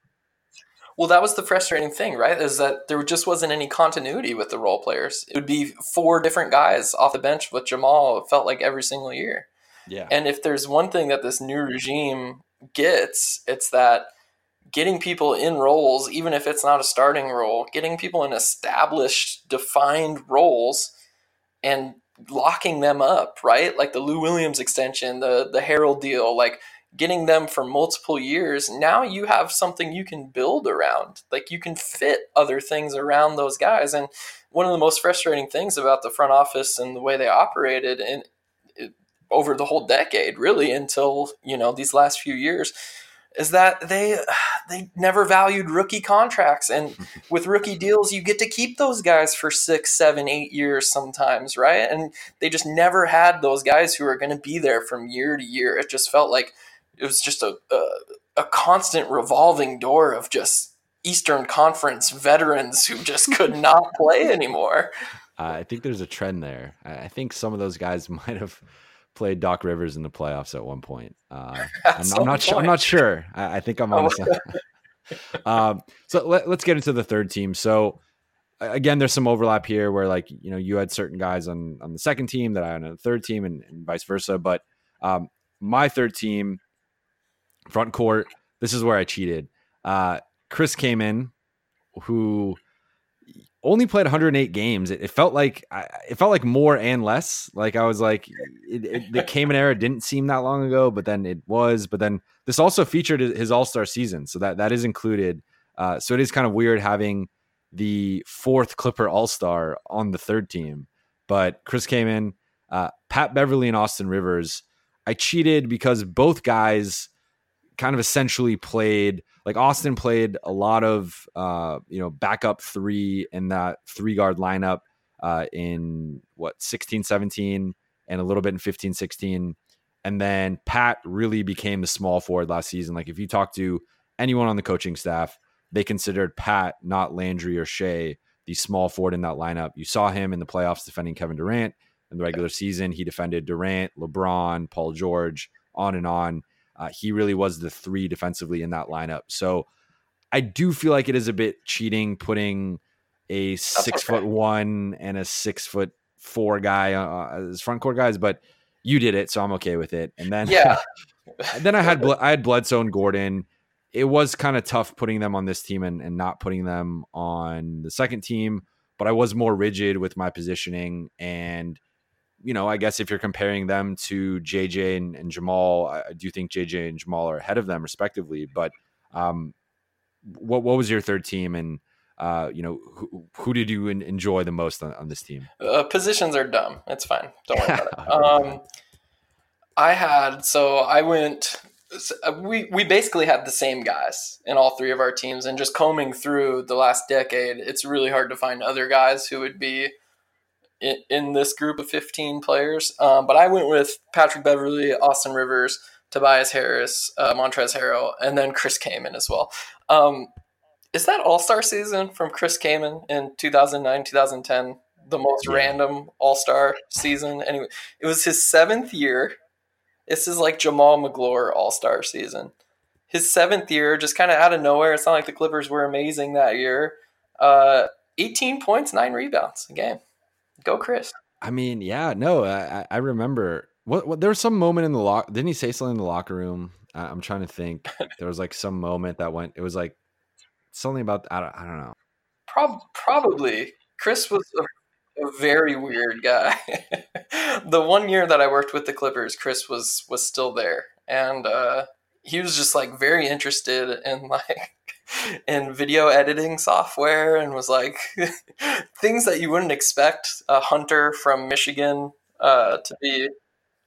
Well, that was the frustrating thing, right? Is that there just wasn't any continuity with the role players. It would be four different guys off the bench with Jamal, it felt like every single year. Yeah. And if there's one thing that this new regime gets, it's that getting people in roles, even if it's not a starting role, getting people in established, defined roles and locking them up, right? Like the Lou Williams extension, the the Harrell deal, like getting them for multiple years, now you have something you can build around. Like you can fit other things around those guys. And one of the most frustrating things about the front office and the way they operated in over the whole decade, really until you know these last few years, is that they they never valued rookie contracts. And with rookie deals, you get to keep those guys for six, seven, eight years sometimes, right? And they just never had those guys who are going to be there from year to year. It just felt like it was just a, a, a constant revolving door of just Eastern Conference veterans who just could not play anymore. I think there's a trend there. I think some of those guys might have played Doc Rivers in the playoffs at one point. Uh, I'm, I'm, not sure. I'm not sure. I, I think I'm on. um, so let, us get into the third team. So again, there's some overlap here where like you know you had certain guys on on the second team that I had on the third team, and, and vice versa. But um, my third team, front court. This is where I cheated. Uh, Chris came in, who only played 108 games. It, it felt like it felt like more and less. Like I was like, it, it, the Kaman era didn't seem that long ago, but then it was. But then this also featured his All Star season, so that that is included. Uh, so it is kind of weird having the fourth Clipper All Star on the third team. But Chris Kaman, uh, Pat Beverley, and Austin Rivers. I cheated because both guys kind of essentially played like Austin played a lot of uh, you know backup three in that three guard lineup uh, in what 16 17 and a little bit in 15 16 and then Pat really became the small forward last season. Like if you talk to anyone on the coaching staff they considered Pat not Landry or Shea the small forward in that lineup. You saw him in the playoffs defending Kevin Durant in the regular season. He defended Durant LeBron Paul George on and on uh, he really was the three defensively in that lineup. So I do feel like it is a bit cheating putting a six okay. foot one and a six foot four guy uh, as front court guys, but you did it, so I'm okay with it. And then yeah, then I had I had Bledsoe and Gordon. It was kind of tough putting them on this team and, and not putting them on the second team, but I was more rigid with my positioning and you know, I guess if you're comparing them to JJ and, and Jamal, I do think JJ and Jamal are ahead of them respectively. But um, what what was your third team, and uh, you know, who, who did you enjoy the most on, on this team? Uh, positions are dumb. It's fine. Don't worry about it. Um, I had so I went. Uh, we we basically had the same guys in all three of our teams, and just combing through the last decade, it's really hard to find other guys who would be in, in this group of 15 players. Um, but I went with Patrick Beverley, Austin Rivers, Tobias Harris, uh, Montrezl Harrell, and then Chris Kaman as well. Um, is that All Star season from Chris Kaman in 2009, 2010? The most yeah. random All Star season. Anyway, it was his seventh year. This is like Jamaal Magloire All Star season. His seventh year, just kind of out of nowhere. It's not like the Clippers were amazing that year. Uh, 18 points, nine rebounds a game. Go, Chris. I mean, yeah, no, I, I remember. What, what there was some moment in the lock. Didn't he say something in the locker room? I, I'm trying to think. there was like some moment that went. It was like something about. I don't, I don't know. Prob- probably Chris was a, a very weird guy. the one year that I worked with the Clippers, Chris was was still there, and uh, he was just like very interested in like in video editing software and was like things that you wouldn't expect a hunter from Michigan uh, to be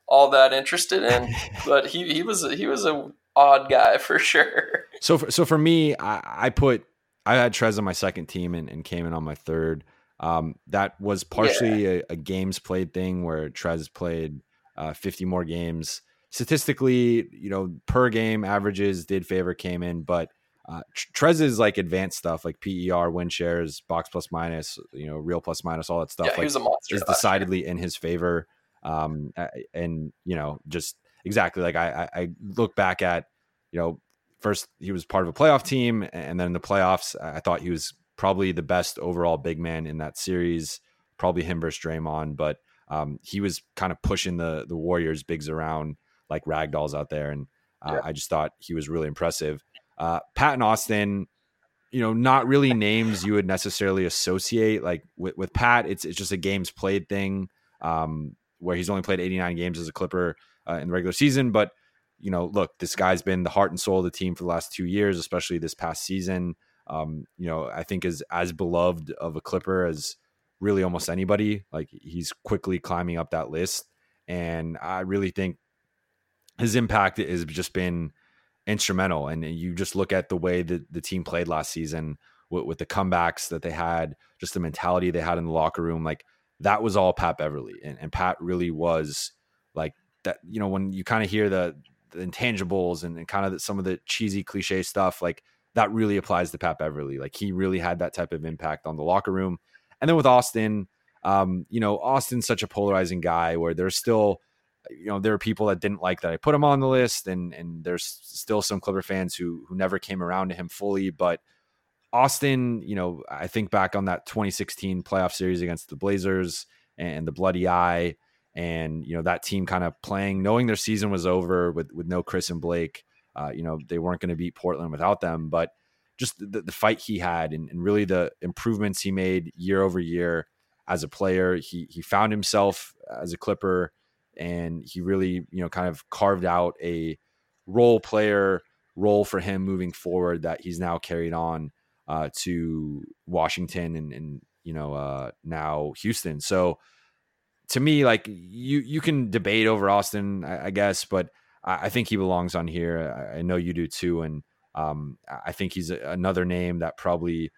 all that interested in. But he, he was he was a odd guy for sure. So for, so for me, I, I put I had Trez on my second team and, and came in on my third. Um, that was partially yeah. a, a, games played thing where Trez played uh, 50 more games. Statistically, you know, per game averages did favor Kaman, but uh, is like advanced stuff like PER, win shares, box plus minus, you know, real plus minus, all that stuff. Yeah, like, a monster is decidedly in his favor. Um, and you know, just exactly like I, I look back at, you know, first he was part of a playoff team, and then in the playoffs, I thought he was probably the best overall big man in that series. Probably him versus Draymond, but um, he was kind of pushing the the Warriors bigs around like ragdolls out there, and uh, yeah. I just thought he was really impressive. Uh, Pat and Austin, you know, not really names you would necessarily associate. Like with, with Pat, it's it's just a games played thing, um, where he's only played 89 games as a Clipper uh, in the regular season. But you know, look, this guy's been the heart and soul of the team for the last two years, especially this past season. Um, you know, I think is as beloved of a Clipper as really almost anybody. Like he's quickly climbing up that list, and I really think his impact has just been instrumental. And you just look at the way that the team played last season with, with, the comebacks that they had, just the mentality they had in the locker room. Like that was all Pat Beverley. And, and Pat really was like that, you know, when you kind of hear the, the intangibles and, and kind of some of the cheesy cliche stuff, like that really applies to Pat Beverley. Like he really had that type of impact on the locker room. And then with Austin, um, you know, Austin's such a polarizing guy where there's still, you know, there are people that didn't like that I put him on the list, and and there's still some Clipper fans who who never came around to him fully. But Austin, you know, I think back on that 2016 playoff series against the Blazers and the bloody eye, and you know that team kind of playing, knowing their season was over with with no Chris and Blake. Uh, you know, they weren't going to beat Portland without them, but just the, the fight he had and, and really the improvements he made year over year as a player. He he found himself as a Clipper, and he really you know kind of carved out a role player role for him moving forward that he's now carried on uh, to Washington and, and you know uh, now Houston. So to me, like you you can debate over Austin, I, I guess, but I, I, think he belongs on here. I, I know you do too, and um, I think he's a, another name that probably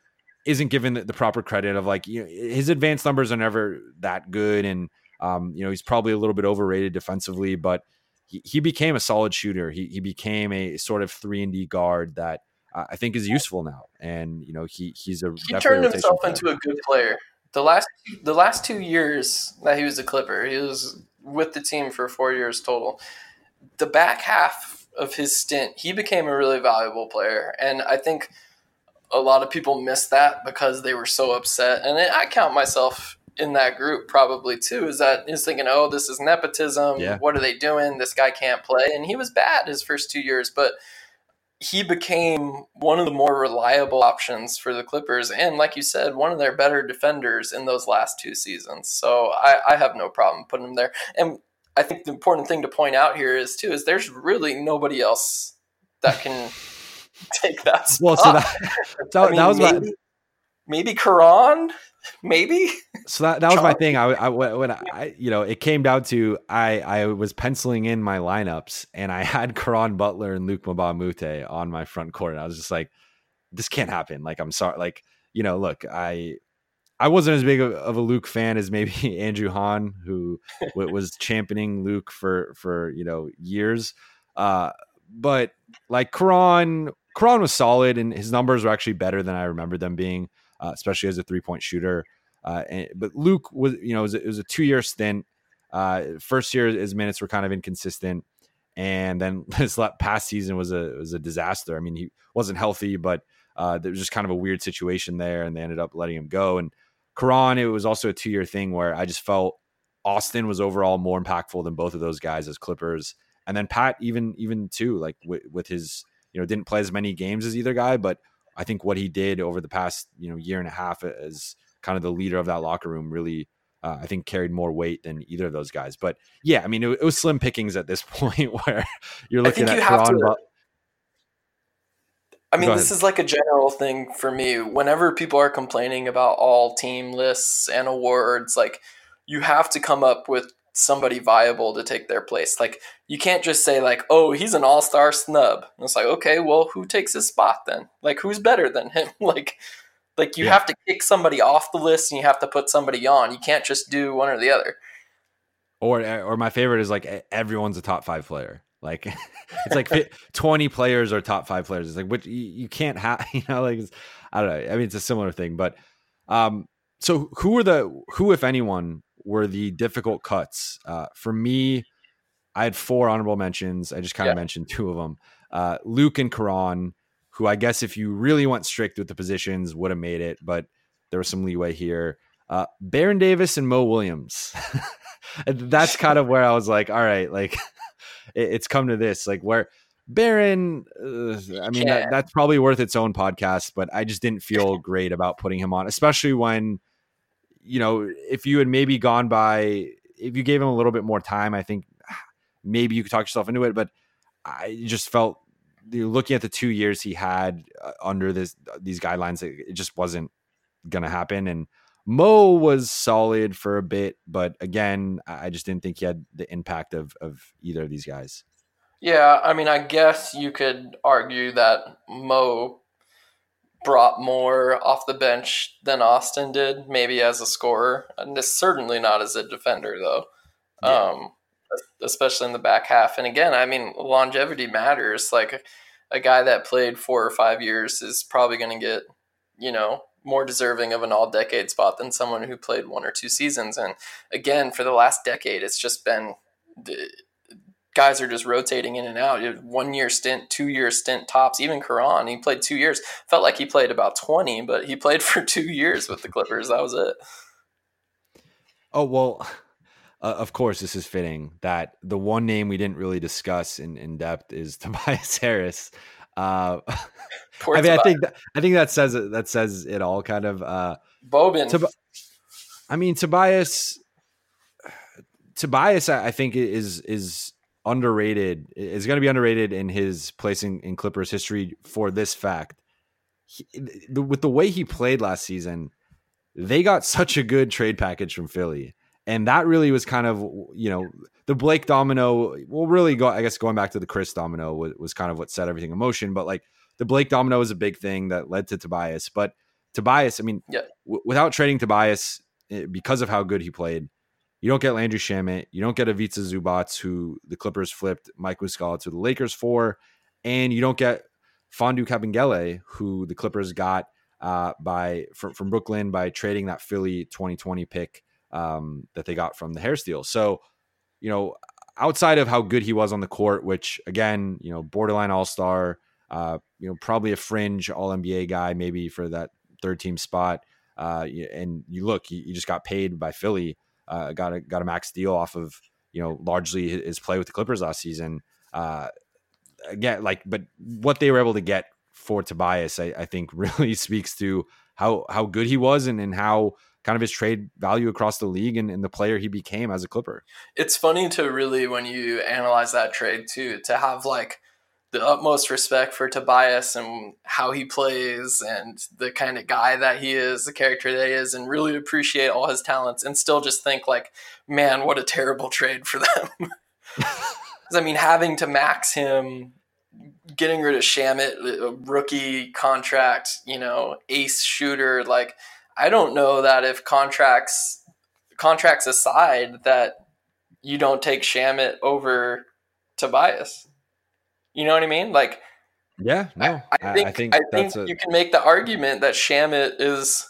isn't given the, the, proper credit of like you know, his advanced numbers are never that good, and um, you know he's probably a little bit overrated defensively, but he, he became a solid shooter. He he became a sort of three and D guard that uh, I think is useful now, and you know he he's a he turned himself player. into a good player. The last the last two years that he was a Clipper, he was with the team for four years total. The back half of his stint, he became a really valuable player, and I think a lot of people missed that because they were so upset. And I count myself in that group probably too. Is that he's thinking, oh, this is nepotism. Yeah. What are they doing? This guy can't play, and he was bad his first two years, but he became one of the more reliable options for the Clippers, and like you said, one of their better defenders in those last two seasons. So I, I have no problem putting him there. And I think the important thing to point out here is too is there's really nobody else that can take that spot. Well, so that, that, mean, that was maybe, my maybe Caron, maybe. So that, that was my thing. I, I when I you know it came down to I I was penciling in my lineups and I had Caron Butler and Luke Moute on my front court. And I was just like, this can't happen. Like I'm sorry. Like you know, look, I I wasn't as big of a Luke fan as maybe Andrew Han, who was championing Luke for for you know years. Uh, but like Caron, Caron was solid, and his numbers were actually better than I remember them being, uh, especially as a three point shooter. Uh, and, but Luke was, you know, it was, it was a two year stint. Uh, first year, his minutes were kind of inconsistent, and then his past season was a was a disaster. I mean, he wasn't healthy, but uh, there was just kind of a weird situation there, and they ended up letting him go. And Caron, it was also a two year thing where I just felt Austin was overall more impactful than both of those guys as Clippers. And then Pat, even even too, like with, with his you know didn't play as many games as either guy, but I think what he did over the past you know year and a half as kind of the leader of that locker room really uh, I think carried more weight than either of those guys. But yeah, I mean it, it was slim pickings at this point where you're looking at Caron. To, I mean, this is like a general thing for me. Whenever people are complaining about all team lists and awards, like you have to come up with somebody viable to take their place. Like you can't just say like, "Oh, he's an all-star snub." And it's like, "Okay, well, who takes his spot then? Like who's better than him?" like like you yeah. have to kick somebody off the list and you have to put somebody on. You can't just do one or the other. Or or my favorite is like everyone's a top 5 player. Like it's like 20 players are top 5 players. It's like which you, you can't have, you know, like I don't know. I mean, it's a similar thing, but um so who are the who if anyone were the difficult cuts. Uh, for me, I had four honorable mentions. I just kind of yeah. mentioned two of them. Uh, Luke and Caron, who I guess if you really went strict with the positions would have made it, but there was some leeway here. Uh, Baron Davis and Mo Williams. That's kind of where I was like, all right, like it, it's come to this, like where Baron, uh, I mean, that, that's probably worth its own podcast, but I just didn't feel great about putting him on, especially when you know, if you had maybe gone by, if you gave him a little bit more time, I think maybe you could talk yourself into it. But I just felt looking at the two years he had uh, under this these guidelines, it, it just wasn't going to happen. And Mo was solid for a bit, but again, I just didn't think he had the impact of of either of these guys. Yeah, I mean, I guess you could argue that Mo brought more off the bench than Austin did, maybe as a scorer. And certainly not as a defender, though. Yeah. Um, especially in the back half. And again, I mean, longevity matters. Like a guy that played four or five years is probably going to get, you know, more deserving of an all decade spot than someone who played one or two seasons. And again, for the last decade, it's just been guys are just rotating in and out. One year stint, two year stint tops. Even Caron, he played two years. Felt like he played about 20, but he played for two years with the Clippers. That was it. Oh, well. Uh, of course, this is fitting that the one name we didn't really discuss in, in depth is Tobias Harris. Uh, I mean, I think that, I think that says it. That says it all. Kind of. Uh, Bobin. Tob- I mean, Tobias. Tobias, I think is is underrated. Is going to be underrated in his place in, in Clippers history for this fact. He, the, with the way he played last season, they got such a good trade package from Philly, and that really was kind of you know the Blake domino. Well, really go. I guess going back to the Chris domino was, was kind of what set everything in motion. But like the Blake domino was a big thing that led to Tobias. But Tobias, I mean, yeah. w- without trading Tobias eh, because of how good he played, you don't get Landry Shamet, you don't get Ivica Zubac, who the Clippers flipped Mike Muscala to the Lakers for, and you don't get Mfiondu Kabengele, who the Clippers got uh, by from, from Brooklyn by trading that Philly 2020 pick um, that they got from the Harris deal. So, you know, outside of how good he was on the court, which again, you know, borderline all star, uh, you know, probably a fringe All NBA guy, maybe for that third team spot. Uh, and you look, you, just got paid by Philly, uh, got a got a max deal off of you know largely his play with the Clippers last season. Uh, again, like, but what they were able to get for Tobias, I, I think, really speaks to how how good he was and, and how kind of his trade value across the league and, and, the player he became as a Clipper. It's funny to really, when you analyze that trade too, to have like the utmost respect for Tobias and how he plays and the kind of guy that he is, the character that he is, and really appreciate all his talents and still just think like, man, what a terrible trade for them. I mean, having to max him, getting rid of Shamet, a rookie contract, you know, ace shooter, like I don't know that if contracts contracts aside that you don't take Shamet over Tobias. You know what I mean? Like, yeah, no, I, I think I think, I think a... you can make the argument that Shamet is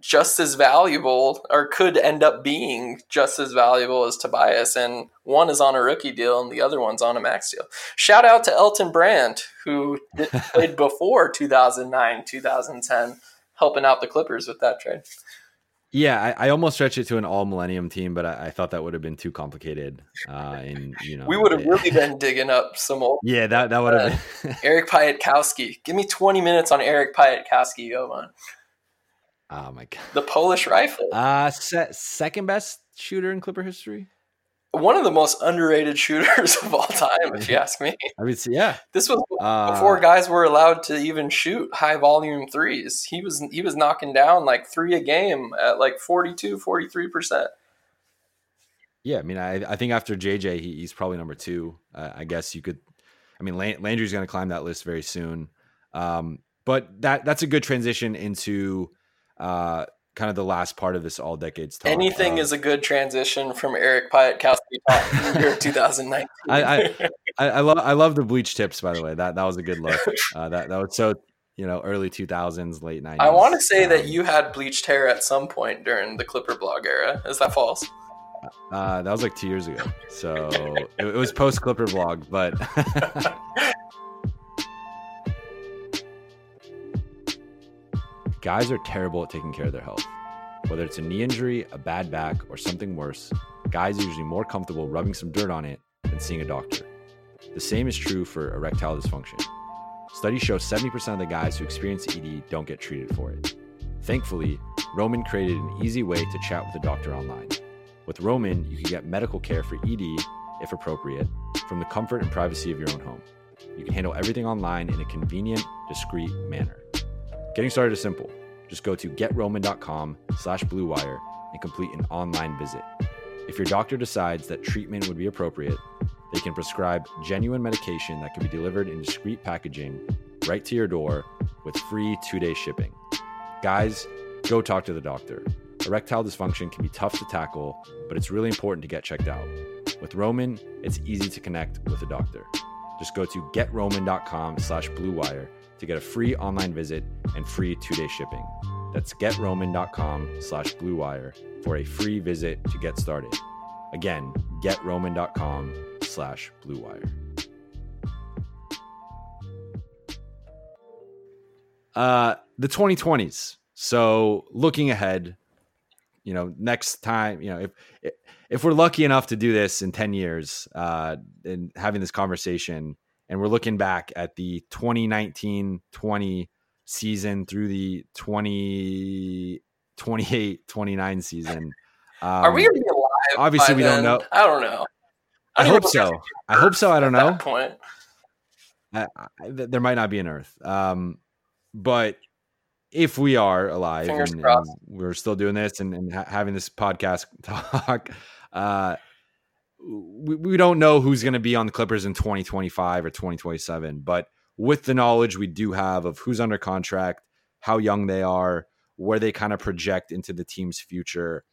just as valuable or could end up being just as valuable as Tobias. And one is on a rookie deal and the other one's on a max deal. Shout out to Elton Brand, who played before 2009, 2010, helping out the Clippers with that trade. Yeah, I, I, almost stretched it to an all millennium team, but I, I, thought that would have been too complicated. Uh, and you know, we would have really been digging up some old. Yeah, that that would have been Eric Piatkowski. Give me twenty minutes on Eric Piatkowski. Go on. Oh my god, the Polish rifle. Uh se- second best shooter in Clipper history one of the most underrated shooters of all time, if you ask me. I mean, yeah, this was uh, before guys were allowed to even shoot high volume threes. He was he was knocking down like three a game at like 42, 43 percent. Yeah, I mean, I, I think after JJ, he, he's probably number two. Uh, I guess you could. I mean, Landry's going to climb that list very soon. Um, but that that's a good transition into uh, kind of the last part of this all decades talk. Anything uh, is a good transition from Eric Piatkowski year 2019. I, I, I, love I love the bleach tips by the way. That that was a good look. Uh, that that was so you know early 2000s, late 90s. I want to say um, that you had bleached hair at some point during the Clipper Blog era. Is that false? Uh, that was like two years ago. So it, it was post Clipper Blog, but Guys are terrible at taking care of their health. Whether it's a knee injury, a bad back, or something worse, guys are usually more comfortable rubbing some dirt on it than seeing a doctor. The same is true for erectile dysfunction. Studies show 70% of the guys who experience ED don't get treated for it. Thankfully, Roman created an easy way to chat with a doctor online. With Roman, you can get medical care for ED, if appropriate, from the comfort and privacy of your own home. You can handle everything online in a convenient, discreet manner. Getting started is simple. Just go to getroman.com slash bluewire and complete an online visit. If your doctor decides that treatment would be appropriate, they can prescribe genuine medication that can be delivered in discreet packaging right to your door with free two day shipping. Guys, go talk to the doctor. Erectile dysfunction can be tough to tackle, but it's really important to get checked out. With Roman, it's easy to connect with a doctor. Just go to getroman.com slash bluewire to get a free online visit and free two-day shipping. That's getroman.com slash bluewire for a free visit to get started. Again, getroman.com slash bluewire. Uh, the 2020s. So looking ahead, you know, next time, you know, if if we're lucky enough to do this in 10 years, uh, and having this conversation, and we're looking back at the 2019-20 season through the 20 28 29 season. Um, Are we be alive? Obviously, we then? don't know. I don't know. I, I hope so. I hope so. I don't At know. point, I, I, there might not be an Earth. Um, but if we are alive and, and we're still doing this and, and ha- having this podcast talk, uh, we, we don't know who's going to be on the Clippers in 2025 or 2027. But with the knowledge we do have of who's under contract, how young they are, where they kind of project into the team's future,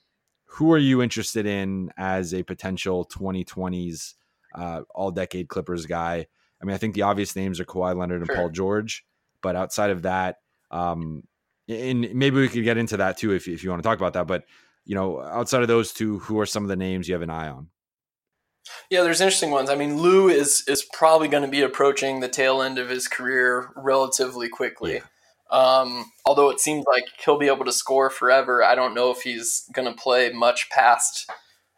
who are you interested in as a potential 2020s uh, all decade Clippers guy? I mean, I think the obvious names are Kawhi Leonard and Sure. Paul George, but outside of that, um, and maybe we could get into that too if, if you want to talk about that. But you know, outside of those two, who are some of the names you have an eye on? Yeah, there's interesting ones. I mean, Lou is is probably going to be approaching the tail end of his career relatively quickly. Yeah. Um, although it seems like he'll be able to score forever, I don't know if he's going to play much past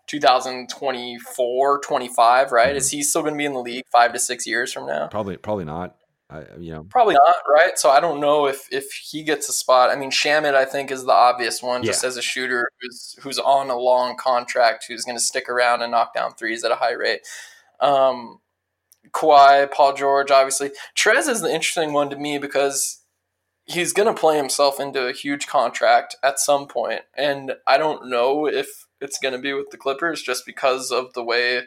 2024, 25, right? Is he still going to be in the league five to six years from now? Probably, probably not. I, you know, Probably not, right? So I don't know if if he gets a spot. I mean, Shamet, I think, is the obvious one, just Yeah. as a shooter who's who's on a long contract, who's going to stick around and knock down threes at a high rate. Um, Kawhi, Paul George, obviously. Trez is the interesting one to me because he's going to play himself into a huge contract at some point, and I don't know if it's going to be with the Clippers just because of the way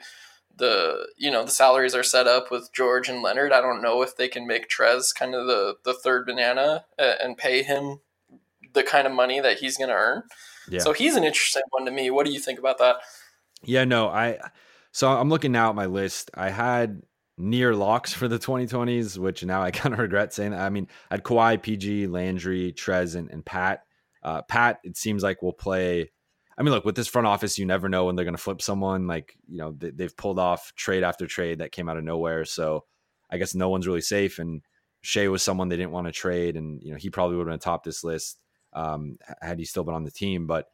the you know the salaries are set up with George and Leonard. I don't know if they can make Trez kind of the the third banana uh, and pay him the kind of money that he's going to earn. yeah. So he's an interesting one to me. What do you think about that? Yeah, no, I so I'm looking now at my list. I had near locks for the 2020s, which now I kind of regret saying that. I mean, I had Kawhi, PG, Landry, Trez, and, and Pat. Uh, Pat, it seems like will play. I mean, look, with this front office, you never know when they're going to flip someone. Like, you know, they, they've pulled off trade after trade that came out of nowhere. So I guess no one's really safe. And Shea was someone they didn't want to trade. And, you know, he probably would have been top this list um, had he still been on the team. But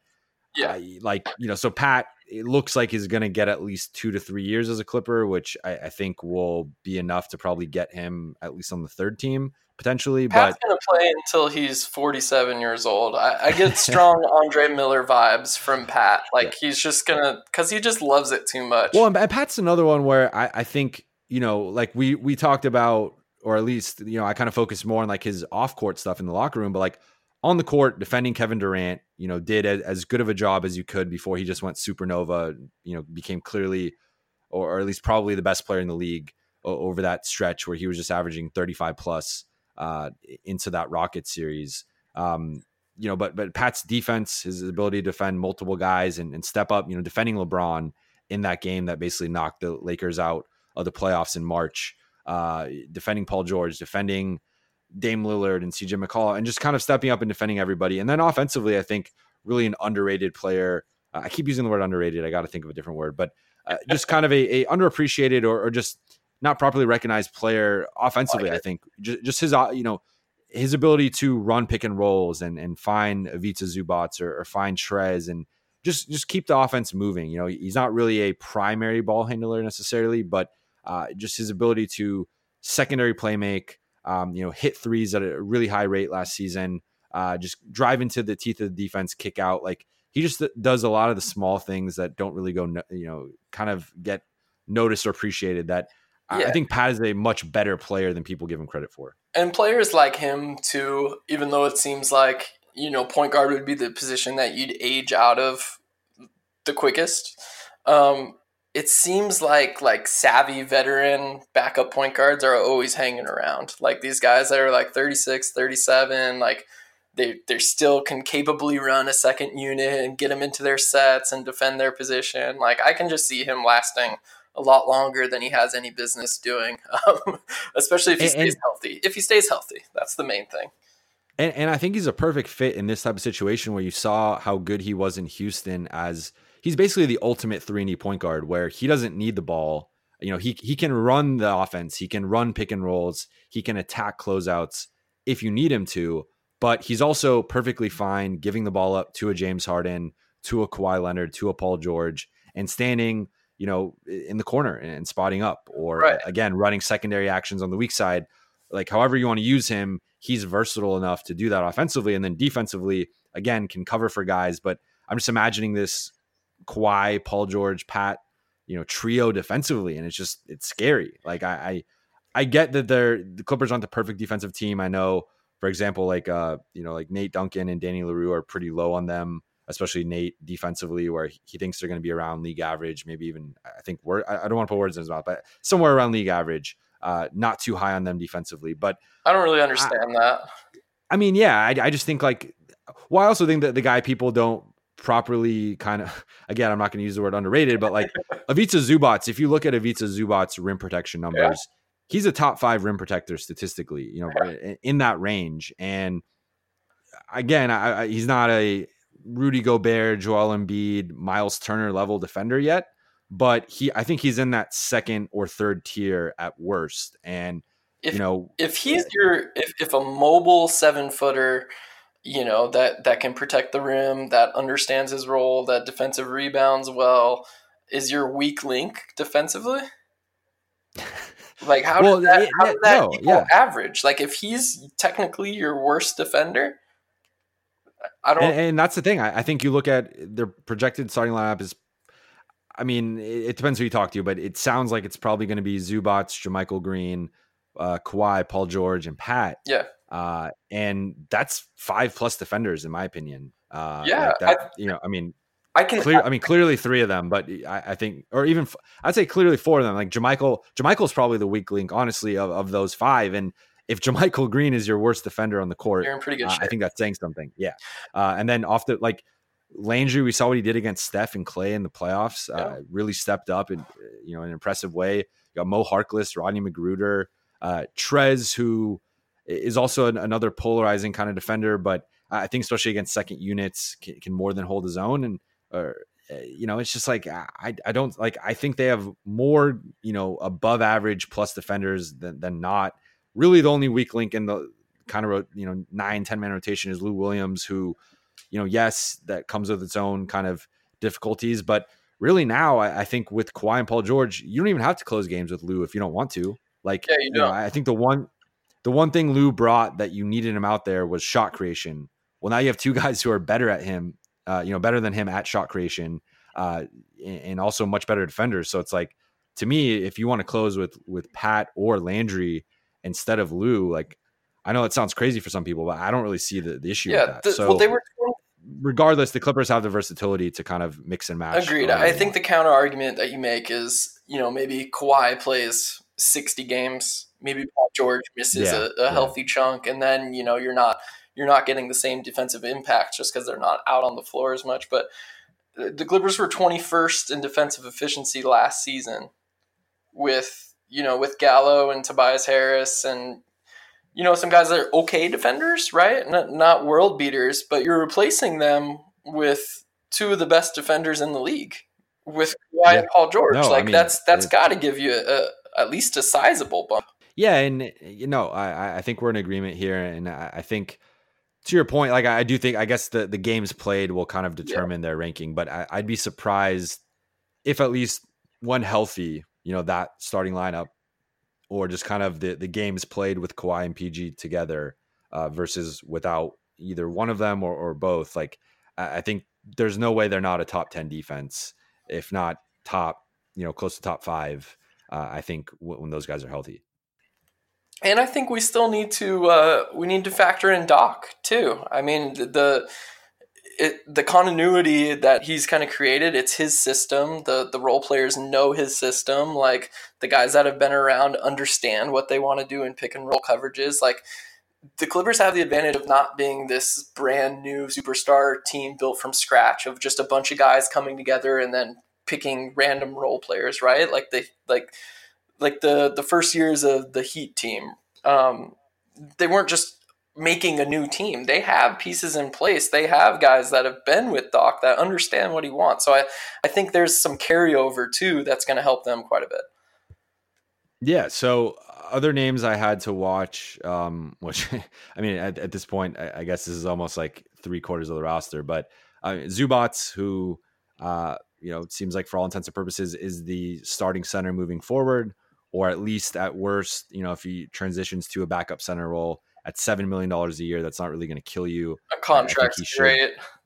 Yeah. I- like you know, so Pat, it looks like he's going to get at least two to three years as a Clipper, which I, I think will be enough to probably get him at least on the third team potentially. Pat's but going to play until he's 47 years old. I, I get strong Andre Miller vibes from Pat. Like he's just going to, because he just loves it too much. well, and and Pat's another one where I, I think you know, like we we talked about, or at least you know, I kind of focus more on like his off court stuff in the locker room, but like on the court defending Kevin Durant, you know, did as, as good of a job as you could before he just went supernova. You know, became clearly, or, or at least probably the best player in the league over that stretch where he was just averaging 35 plus uh, into that Rocket series. Um, you know, but but Pat's defense, his ability to defend multiple guys and, and step up, you know, defending LeBron in that game that basically knocked the Lakers out of the playoffs in March, uh, defending Paul George, defending Dame Lillard and CJ McCall, and just kind of stepping up and defending everybody. And then offensively, I think really an underrated player. Uh, I keep using the word underrated. I got to think of a different word, but uh, just kind of a, a underappreciated or, or just not properly recognized player offensively. Like I think just, just his, uh, you know, his ability to run pick and rolls and and find Ivica Zubac or, or find Trez and just just keep the offense moving. You know, he's not really a primary ball handler necessarily, but uh, just his ability to secondary play make, um, you know, hit threes at a really high rate last season, uh, just drive into the teeth of the defense, kick out. Like he just does a lot of the small things that don't really go, you know, kind of get noticed or appreciated. That I- I think Pat is a much better player than people give him credit for. and players like him too, even though it seems like you know point guard would be the position that you'd age out of the quickest. Um, it seems like like savvy veteran backup point guards are always hanging around. Like these guys that are like 36, 37, like they they still can capably run a second unit and get them into their sets and defend their position. Like I can just see him lasting a lot longer than he has any business doing, um, especially if he And- stays and- healthy. If he stays healthy, that's the main thing. And, and I think he's a perfect fit in this type of situation where you saw how good he was in Houston as he's basically the ultimate three and D point guard where he doesn't need the ball. You know, he he can run the offense, he can run pick and rolls, he can attack closeouts if you need him to, but he's also perfectly fine giving the ball up to a James Harden, to a Kawhi Leonard, to a Paul George, and standing, you know, in the corner and spotting up, or Right. again running secondary actions on the weak side. Like however you want to use him, he's versatile enough to do that offensively, and then defensively, again, can cover for guys. But I'm just imagining this Kawhi, Paul George, Pat, you know, trio defensively, and it's just it's scary. Like I, I, I get that they're the Clippers aren't the perfect defensive team. I know, for example, like uh, you know, like Nate Duncan and Danny Leroy are pretty low on them, especially Nate defensively, where he- thinks they're going to be around league average, maybe even I think word. I I don't want to put words in his mouth, but somewhere around league average. Uh, not too high on them defensively, but I don't really understand that. I mean, yeah, I, I just think like, well, I also think that the guy people don't properly kind of, again, I'm not going to use the word underrated, but like Ivica Zubac, if you look at Ivica Zubac rim protection numbers, he's a top five rim protector statistically, you know, in, in that range. And again, I, I, he's not a Rudy Gobert, Joel Embiid, Miles Turner level defender yet, but he, I think he's in that second or third tier at worst. And, If you know, if he's your if, if a mobile seven footer, you know that that can protect the rim, that understands his role, that defensive rebounds well, is your weak link defensively? Like how Well, does that, yeah, how does that no, equal yeah. average? Like if he's technically your worst defender, I don't. and, and that's the thing. I, I think you look at their projected starting lineup is. I mean, it, it depends who you talk to, but it sounds like it's probably going to be Zubac, JaMychal Green, uh, Kawhi, Paul George, and Pat. Yeah. Uh, and that's five plus defenders, in my opinion. Uh, Yeah, like that, you know, I mean, I can. clear. I mean, clearly three of them, but I, I think, or even I'd say clearly four of them. Like JaMychal, JaMychal's probably the weak link, honestly, of, of those five. And if JaMychal Green is your worst defender on the court, you're in pretty good uh. I think that's saying something. Yeah. Uh, and then off the like Landry, we saw what he did against Steph and Klay in the playoffs. Uh, Really stepped up in uh, you know an impressive way. You got Moe Harkless, Rodney McGruder, uh, Trez, who is also an, another polarizing kind of defender, but I think especially against second units can, can more than hold his own. And or uh, you know, it's just like I I don't like. I think they have more you know above average plus defenders than than not. Really, the only weak link in the kind of you know nine ten man rotation is Lou Williams, who you know yes that comes with its own kind of difficulties, but really now I, I think with Kawhi and Paul George, you don't even have to close games with Lou if you don't want to. Like Yeah, you know, don't. I think the one the one thing Lou brought that you needed him out there was shot creation. Well, now you have two guys who are better at him, uh, you know, better than him at shot creation, uh, and also much better defenders. So it's like to me, if you want to close with with Pat or Landry instead of Lou, like I know it sounds crazy for some people, but I don't really see the, the issue yeah, with that. the- so well, they were regardless, the Clippers have the versatility to kind of mix and match. Agreed. I think the counter argument that you make is, you know, maybe Kawhi plays 60 games, maybe Paul George misses Yeah, a, a yeah. healthy chunk, and then you know you're not you're not getting the same defensive impact just because they're not out on the floor as much. But the Clippers were 21st in defensive efficiency last season, with you know with Gallo and Tobias Harris and you know some guys that are okay defenders, right? Not, not world beaters, but you're replacing them with two of the best defenders in the league with Kawhi Yeah. and Paul George. No, I like mean, that's that's got to give you a, at least a sizable bump. Yeah, and you know, I I think we're in agreement here, and I, I think to your point, like I do think I guess the the games played will kind of determine their ranking, but I, I'd be surprised if at least one healthy, you know, that starting lineup, or just kind of the the games played with Kawhi and PG together uh, versus without either one of them or, or both. Like I, I think there's no way they're not a top ten defense, if not top, you know, close to top five. Uh, I think w- when those guys are healthy. And I think we still need to uh, we need to factor in Doc too. I mean the it, the continuity that he's kind of created. It's his system. the The role players know his system. Like the guys that have been around understand what they want to do in pick and roll coverages. Like the Clippers have the advantage of not being this brand new superstar team built from scratch of just a bunch of guys coming together and then picking random role players, right? Like they like like the the first years of the Heat team, um, they weren't just making a new team. They have pieces in place. They have guys that have been with Doc that understand what he wants. So I, I think there's some carryover too that's going to help them quite a bit. Yeah. So other names I had to watch, um, which I mean, at, at this point, I, I, guess this is almost like three quarters of the roster, but uh, Zubac, who, uh, you know, it seems like for all intents and purposes is the starting center moving forward, or at least at worst, you know, if he transitions to a backup center role, at seven million dollars a year, that's not really going to kill you. A contract.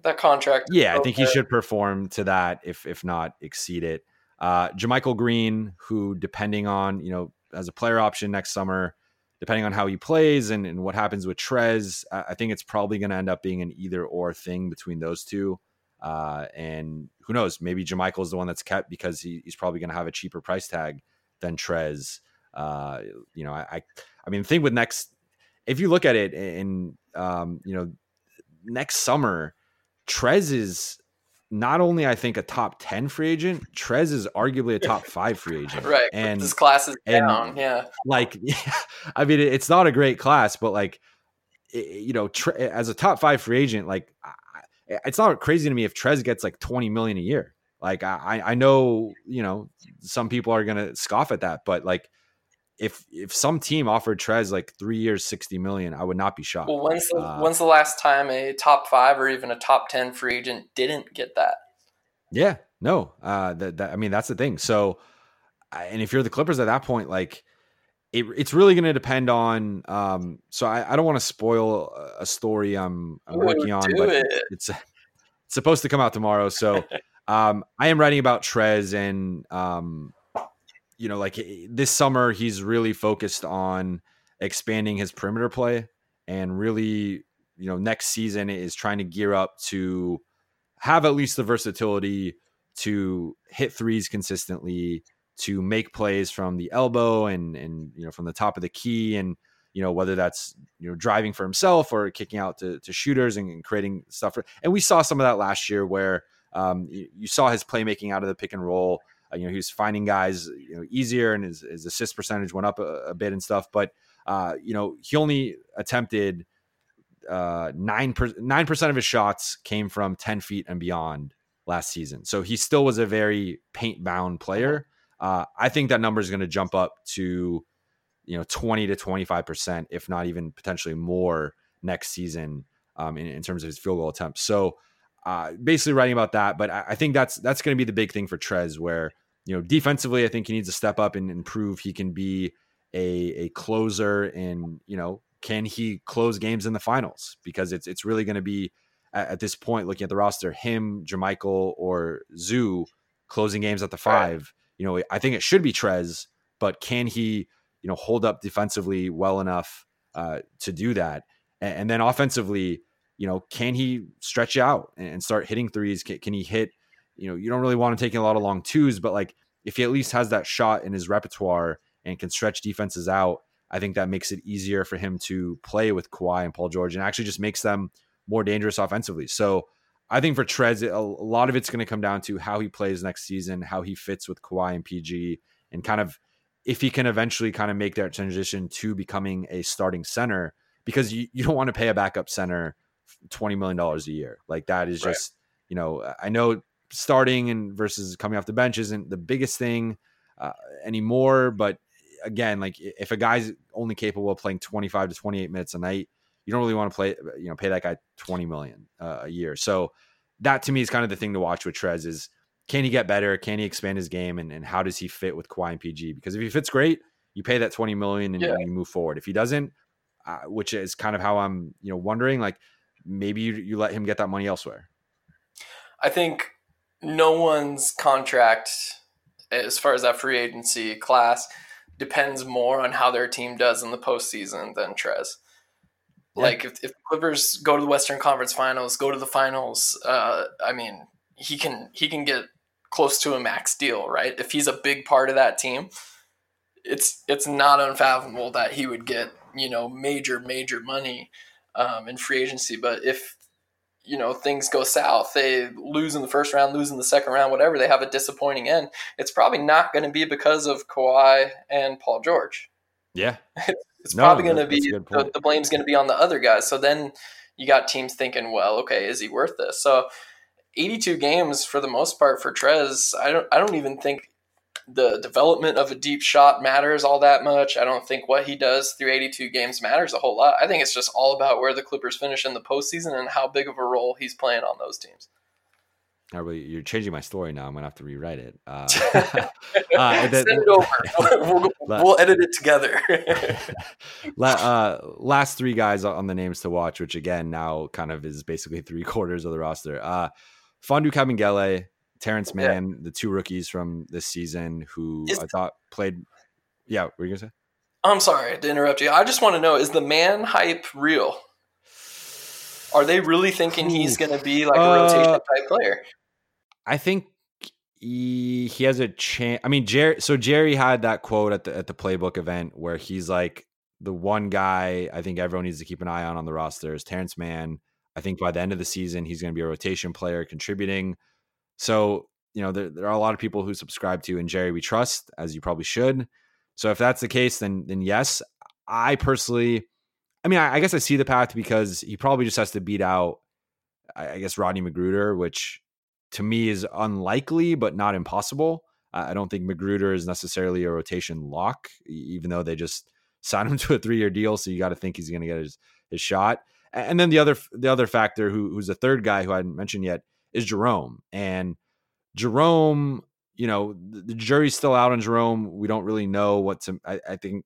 That contract. Yeah, I think he should perform to that, if if not exceed it. Uh, JaMychal Green, who depending on you know as a player option next summer, depending on how he plays and, and what happens with Trez, I, I think it's probably going to end up being an either or thing between those two. Uh, and who knows? Maybe JaMychal is the one that's kept because he, he's probably going to have a cheaper price tag than Trez. Uh, you know, I, I, I mean, the thing with next if you look at it in um, you know next summer, Trez is not only I think a top ten free agent, Trez is arguably a top five free agent. right, and this class is and, down. Yeah, like yeah, I mean, it's not a great class, but like you know, as a top five free agent, like it's not crazy to me if Trez gets like twenty million a year. Like I, I know, you know, some people are gonna scoff at that, but like if if some team offered Trez like three years, sixty million, I would not be shocked. Well, when's the, uh, when's the last time a top five or even a top ten free agent didn't get that? Yeah, no. Uh, that, that I mean, that's the thing. So, and if you're the Clippers at that point, like it, it's really going to depend on. Um, so I, I don't want to spoil a story I'm, I'm working on, but it. it's it's supposed to come out tomorrow. So um, I am writing about Trez and um, you know, like this summer, he's really focused on expanding his perimeter play and really, you know, next season is trying to gear up to have at least the versatility to hit threes consistently, to make plays from the elbow and and you know from the top of the key and you know whether that's you know driving for himself or kicking out to, to shooters and, and creating stuff for, and we saw some of that last year where um, you, you, saw his playmaking out of the pick and roll uh, you know, he was finding guys you know easier, and his, his assist percentage went up a, a bit and stuff. But uh, you know, he only attempted uh, nine nine percent of his shots came from ten feet and beyond last season. So he still was a very paint bound player. Uh, I think that number is going to jump up to you know 20 to 25 percent, if not even potentially more next season um, in, in terms of his field goal attempts. So uh, basically writing about that. But I, I think that's that's going to be the big thing for Trez, where you know defensively, I think he needs to step up and, improve. he can be a a closer, and you know can he close games in the finals? Because it's it's really going to be at, at, this point, looking at the roster, him, JaMychal, or Zu closing games at the five. Right. You know, I think it should be Trez, but can he you know hold up defensively well enough uh, to do that? And, and then offensively you know, can he stretch out and start hitting threes? Can, can he hit? You know, you don't really want to take a lot of long twos, but like if he at least has that shot in his repertoire and can stretch defenses out, I think that makes it easier for him to play with Kawhi and Paul George and actually just makes them more dangerous offensively. So I think for Trez, a lot of it's going to come down to how he plays next season, how he fits with Kawhi and PG, and kind of if he can eventually kind of make that transition to becoming a starting center, because you, you don't want to pay a backup center twenty million dollars a year. Like that is just right. you know I know starting and versus coming off the bench isn't the biggest thing uh, anymore, but again, like if a guy's only capable of playing twenty five to twenty eight minutes a night, you don't really want to play you know pay that guy twenty million uh, a year. So that to me is kind of the thing to watch with Trez is can he get better? Can he expand his game? And, and how does he fit with Kawhi and PG? Because if he fits great, you pay that 20 million and, yeah. and you move forward. If he doesn't, uh, which is kind of how I'm, you know, wondering like maybe you, you let him get that money elsewhere. I think no one's contract, as far as that free agency class, depends more on how their team does in the postseason than Trez. Yeah. Like if, if Clippers go to the Western Conference Finals, go to the finals, uh, I mean, he can he can get close to a max deal, right? If he's a big part of that team, it's it's not unfathomable that he would get you know major major money um, in free agency. But if you know things go south they lose in the first round lose in the second round whatever they have a disappointing end it's probably not going to be because of Kawhi and Paul George yeah it's no, probably going to be the, the blame's going to be on the other guys so then you got teams thinking well okay is he worth this so 82 games for the most part for Trez I don't I don't even think the development of a deep shot matters all that much. I don't think what he does through 82 games matters a whole lot. I think it's just all about where the Clippers finish in the postseason and how big of a role he's playing on those teams. You're changing my story now. I'm gonna have to rewrite it. Uh, uh, Send it over. We'll, we'll, edit it together. uh, last three guys on the names to watch, which again now kind of is basically three quarters of the roster. Uh, Kabengele, Terance Mann, yeah. the two rookies from this season who is, I thought played. Yeah, what were you gonna say? I'm sorry to interrupt you. I just want to know: is the Mann hype real? Are they really thinking he's going to be like a uh, rotation type player? I think he, he has a chance. I mean, Jerry. So Jerry had that quote at the at the playbook event where he's like, the one guy I think everyone needs to keep an eye on on the roster is Terance Mann. I think by the end of the season, he's going to be a rotation player, contributing. So, you know, there, there are a lot of people who subscribe to and Jerry we trust, as you probably should. So if that's the case, then then yes. I personally I mean, I, I guess I see the path because he probably just has to beat out I, I guess Rodney McGruder, which to me is unlikely but not impossible. I don't think McGruder is necessarily a rotation lock, even though they just signed him to a three year deal. So you got to think he's going to get his, his shot. And then the other the other factor, who, who's the third guy who I hadn't mentioned yet, is Jerome. And Jerome, you know, the jury's still out on Jerome. We don't really know what to. I, I think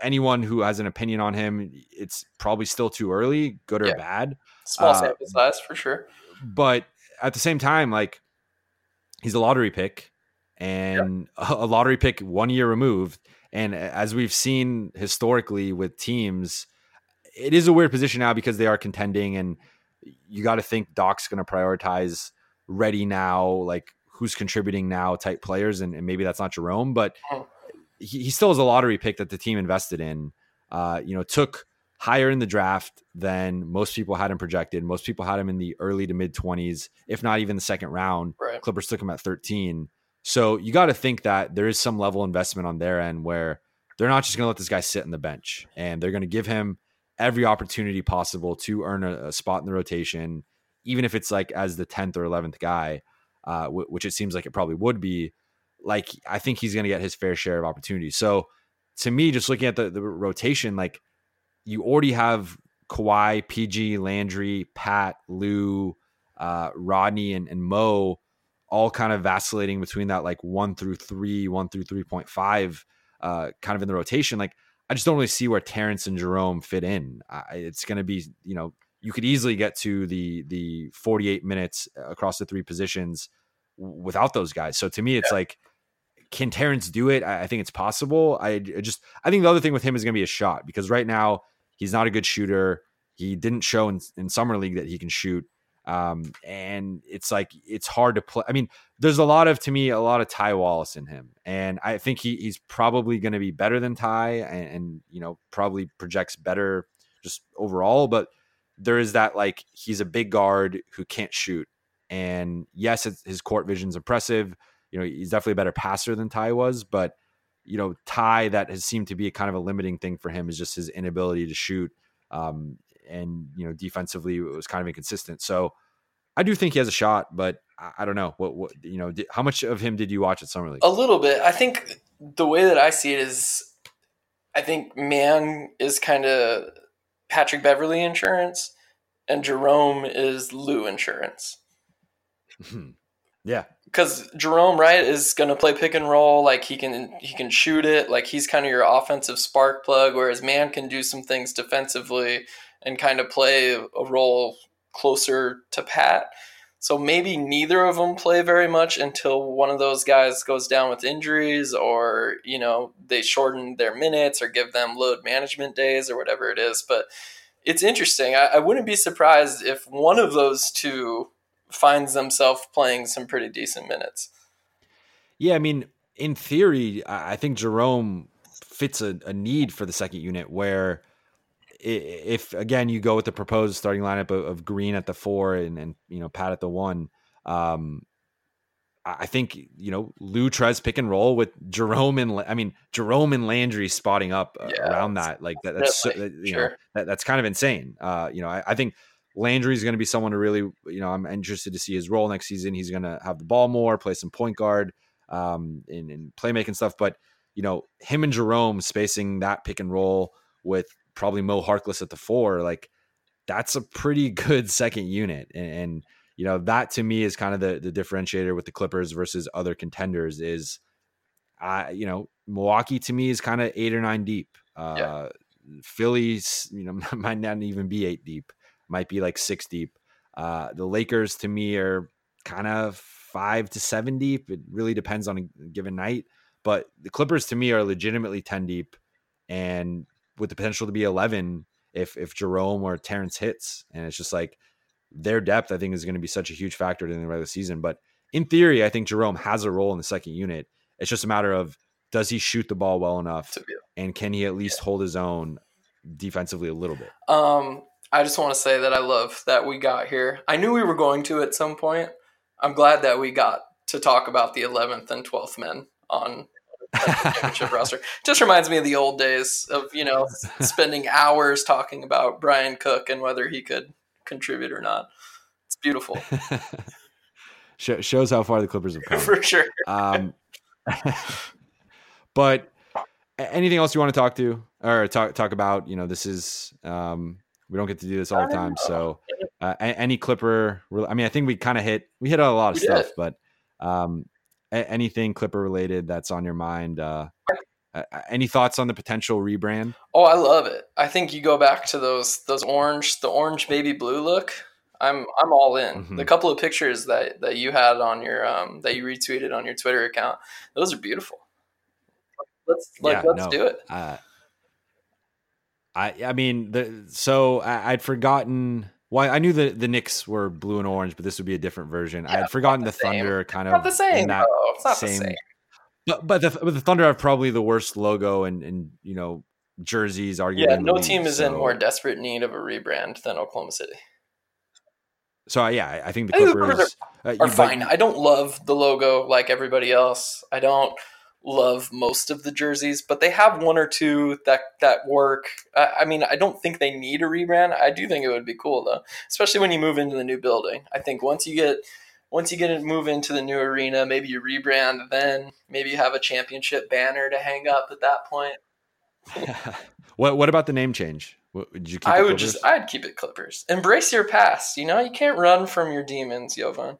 anyone who has an opinion on him, it's probably still too early, good or yeah. bad. Small uh, sample size for sure. But at the same time, like he's a lottery pick and yeah. a lottery pick one year removed. And as we've seen historically with teams, it is a weird position now because they are contending and you got to think Doc's going to prioritize ready now, like who's contributing now type players, and, and maybe that's not Jerome, but oh. He, he, still is a lottery pick that the team invested in. Uh, you know, took higher in the draft than most people had him projected. Most people had him in the early to mid twenties, if not even the second round. Right. Clippers took him at thirteen. So you got to think that there is some level investment on their end where they're not just going to let this guy sit in the bench, and they're going to give him every opportunity possible to earn a, a, spot in the rotation, even if it's like as the 10th or 11th guy, uh, w- which it seems like it probably would be. Like, I think he's going to get his fair share of opportunities. So, to me, just looking at the, the rotation, like you already have Kawhi, PG, Landry, Pat, Lou, uh, Rodney, and, and Moe all kind of vacillating between that like one through three, one through 3.5, uh, kind of in the rotation. Like, I just don't really see where Terance and Jerome fit in. I, it's going to be, you know, you could easily get to the the 48 minutes across the three positions without those guys. So to me, it's yeah. like, can Terance do it? I, I think it's possible. I, I just, I think the other thing with him is going to be a shot because right now he's not a good shooter. He didn't show in, in summer league that he can shoot. Um, and it's like it's hard to play. I mean, there's a lot of to me a lot of Ty Wallace in him, and I think he, he's probably going to be better than Ty, and, and, you know probably projects better just overall. But there is that like he's a big guard who can't shoot, and yes, his court vision's impressive. You know, he's definitely a better passer than Ty was, but you know, Ty that has seemed to be a kind of a limiting thing for him is just his inability to shoot. Um, and you know defensively it was kind of inconsistent. So I do think he has a shot, but I, don't know what what you know. Did, how much of him did you watch at summer league? A little bit. I think the way that I see it is, I think Mann is kind of Patrick Beverley insurance, and Jerome is Lou insurance. Yeah, because Jerome right is going to play pick and roll. Like he can he can shoot it. Like he's kind of your offensive spark plug. Whereas Mann can do some things defensively and kind of play a role closer to Pat. So maybe neither of them play very much until one of those guys goes down with injuries or, you know, they shorten their minutes or give them load management days or whatever it is. But it's interesting. I, I wouldn't be surprised if one of those two finds themselves playing some pretty decent minutes. Yeah, I mean, in theory, I think Jerome fits a, a need for the second unit where if again you go with the proposed starting lineup of, of Green at the four and, and you know Pat at the one, um, I think you know Lou tries pick and roll with Jerome and I mean Jerome and Landry spotting up uh, yeah, around that like that, that's so, you sure. know that, that's kind of insane. Uh, you know I, I think Landry is going to be someone to really you know I'm interested to see his role next season. He's going to have the ball more, play some point guard, um, in, in playmaking stuff. But you know him and Jerome spacing that pick and roll with probably Moe Harkless at the four, like that's a pretty good second unit and, and you know that to me is kind of the the differentiator with the Clippers versus other contenders is I you know Milwaukee to me is kind of eight or nine deep. Uh yeah. You know, might not even be eight deep, might be like six deep. Uh the Lakers to me are kind of five to seven deep. It really depends on a given night. But the Clippers to me are legitimately 10 deep and with the potential to be 11 if if Jerome or Terance hits. And it's just like their depth, I think, is going to be such a huge factor in the regular season. But in theory, I think Jerome has a role in the second unit. It's just a matter of does he shoot the ball well enough, and can he at least hold his own defensively a little bit? Um, I just want to say that I love that we got here. I knew we were going to at some point. I'm glad that we got to talk about the 11th and 12th men on championship roster. Just reminds me of the old days of you know spending hours talking about Brian Cook and whether he could contribute or not. It's beautiful. Shows how far the Clippers have come. For sure. Um, but anything else you want to talk to or talk talk about? You know, this is um, we don't get to do this all the time. So, uh, any Clipper, I mean, I think we kind of hit we hit a lot of we stuff, did. but um, anything Clipper related that's on your mind? Uh, any thoughts on the potential rebrand? Oh, I love it. I think you go back to those those orange, the orange baby blue look. I'm I'm all in. Mm-hmm. The couple of pictures that that you had on your um that you retweeted on your Twitter account, those are beautiful. Let's like yeah, let's no, do it. Uh, I I mean the so I, would forgotten. Well, I knew the the Knicks were blue and orange, but this would be a different version. Yeah, I had forgotten the, the Thunder kind of not the same. That It's not same, the same. But but the, but the Thunder have probably the worst logo and and you know jerseys. Arguably, yeah, no league, team is so. in more desperate need of a rebrand than Oklahoma City. So uh, yeah, I think the Clippers, I think the Clippers are, uh, are fine. I don't love the logo like everybody else. I don't love most of the jerseys, but they have one or two that that work. I, I mean, I don't think they need a rebrand. I do think it would be cool though, especially when you move into the new building. I think once you get once you get to move into the new arena, maybe you rebrand then. Maybe you have a championship banner to hang up at that point. what What about the name change? What, would you? I would just. I'd keep it Clippers. Embrace your past. You know, you can't run from your demons, Jovan.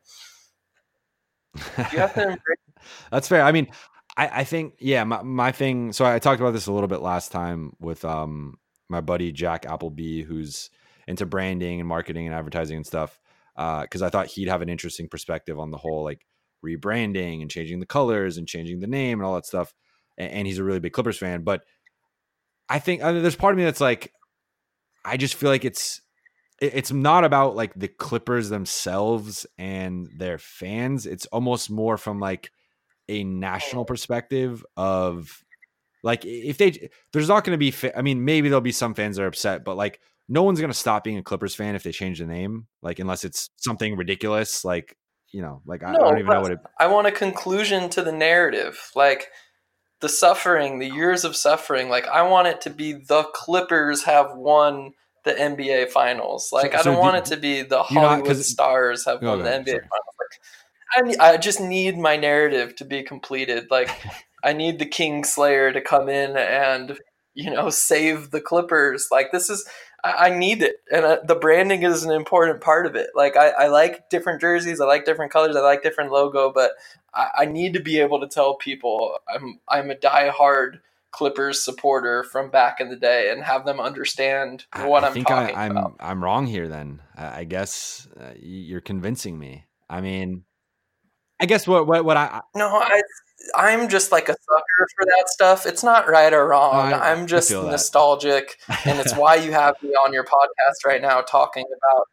You have to embrace. That's fair. I mean, I, I think yeah. My my thing. So I talked about this a little bit last time with um my buddy Jack Appleby, who's into branding and marketing and advertising and stuff because uh, I thought he'd have an interesting perspective on the whole like rebranding and changing the colors and changing the name and all that stuff. And, and he's a really big Clippers fan. But I think I mean, there's part of me that's like, I just feel like it's it's not about like the Clippers themselves and their fans. It's almost more from like a national perspective of like if they there's not going to be I mean maybe there'll be some fans that are upset, but like no one's gonna stop being a Clippers fan if they change the name, like unless it's something ridiculous, like you know, like I, no, I don't even know what it. I want a conclusion to the narrative, like the suffering, the years of suffering. Like I want it to be the Clippers have won the NBA Finals. Like so, I don't so want it to be the Hollywood not, Stars have oh, won the NBA sorry. Finals. Like I, I just need my narrative to be completed. Like I need the King Slayer to come in and you know save the Clippers. Like this is I, need it, and uh, the branding is an important part of it. Like I, I, like different jerseys, I like different colors, I like different logo, but I, I need to be able to tell people I'm I'm a die-hard Clippers supporter from back in the day and have them understand what I, am talking I, am about. I'm wrong here. Then I guess uh, you're convincing me. I mean, I guess what what what I no, I I'm just like a sucker for that stuff. It's not right or wrong. I, I'm just nostalgic, and it's why you have me on your podcast right now talking about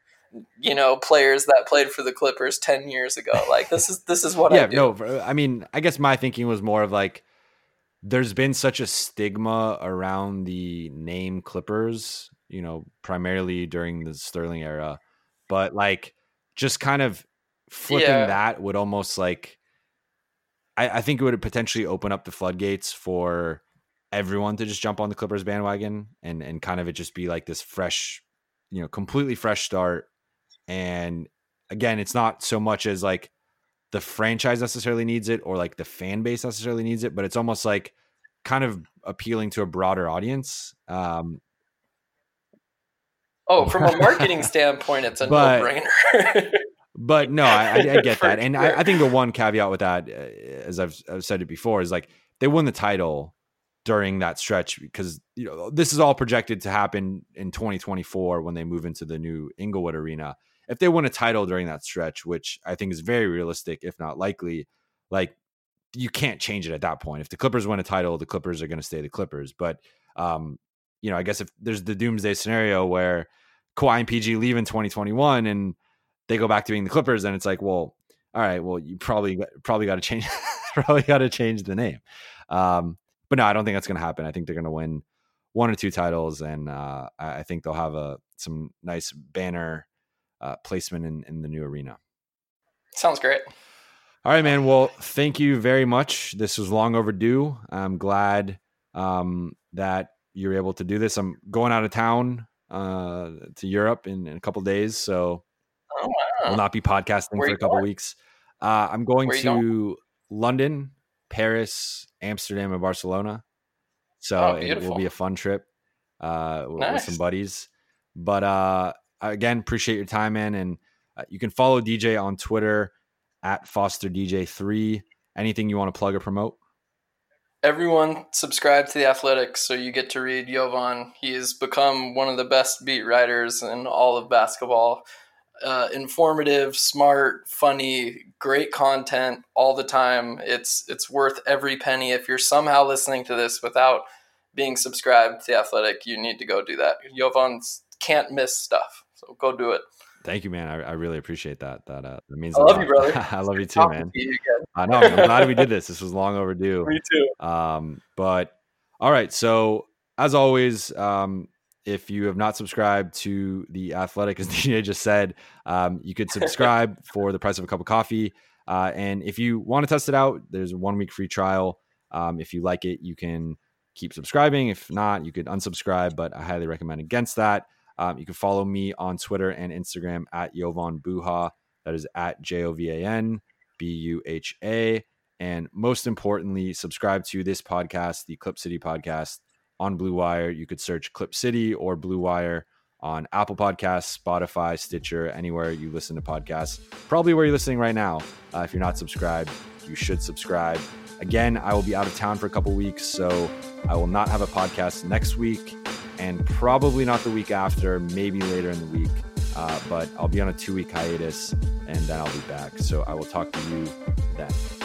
you know players that played for the Clippers 10 years ago. Like this is this is what yeah, I do. no, I mean, I guess my thinking was more of like there's been such a stigma around the name Clippers, you know, primarily during the Sterling era, but like just kind of flipping yeah. that would almost like I, I think it would potentially open up the floodgates for everyone to just jump on the Clippers bandwagon and and kind of it just be like this fresh, you know, completely fresh start. And again, it's not so much as like the franchise necessarily needs it or like the fan base necessarily needs it, but it's almost like kind of appealing to a broader audience. Um, oh, from a marketing standpoint, it's a no brainer. but no, I, I, get that, and I, I, think the one caveat with that, uh, as I've, I've said it before, is like they won the title during that stretch because you know this is all projected to happen in 2024 when they move into the new Inglewood Arena. If they win a title during that stretch, which I think is very realistic, if not likely, like you can't change it at that point. If the Clippers win a title, the Clippers are going to stay the Clippers. But um, you know, I guess if there's the doomsday scenario where Kawhi and PG leave in 2021 and they go back to being the Clippers, and it's like, well, all right, well, you probably probably got to change probably got to change the name. Um, but no, I don't think that's going to happen. I think they're going to win one or two titles, and uh, I think they'll have a some nice banner uh, placement in, in the new arena. Sounds great. All right, man. Well, thank you very much. This was long overdue. I'm glad um, that you're able to do this. I'm going out of town uh, to Europe in, in a couple days, so oh, wow. will not be podcasting Where for a couple going? weeks. Uh, I'm going to going? London, Paris, Amsterdam, and Barcelona. So oh, it will be a fun trip uh, nice. with some buddies. But uh, again, appreciate your time, man. And uh, you can follow DJ on Twitter at Foster DJ three. Anything you want to plug or promote? Everyone subscribe to the Athletics, so you get to read Jovan. He has become one of the best beat writers in all of basketball. Uh, informative, smart, funny, great content all the time. It's it's worth every penny. If you're somehow listening to this without being subscribed to the Athletic, you need to go do that. Jovan can't miss stuff, so go do it. Thank you, man. I, I really appreciate that. That uh, that means I love you, brother. I love you too, man. You I know. I'm glad we did this. This was long overdue. Me too. Um, but all right. So as always, um, if you have not subscribed to the Athletic, as DJ just said, um, you could subscribe for the price of a cup of coffee. Uh, and if you want to test it out, there's a one week free trial. Um, if you like it, you can keep subscribing. If not, you could unsubscribe. But I highly recommend against that. Um, you can follow me on Twitter and Instagram at Jovan Buha. That is at J O V A N B U H A. And most importantly, subscribe to this podcast, the Clip City podcast on Blue Wire. You could search Clip City or Blue Wire on Apple Podcasts, Spotify, Stitcher, anywhere you listen to podcasts. Probably where you're listening right now. Uh, if you're not subscribed, you should subscribe. Again, I will be out of town for a couple weeks, so I will not have a podcast next week and probably not the week after, maybe later in the week. Uh, but I'll be on a two week hiatus and then I'll be back. So I will talk to you then.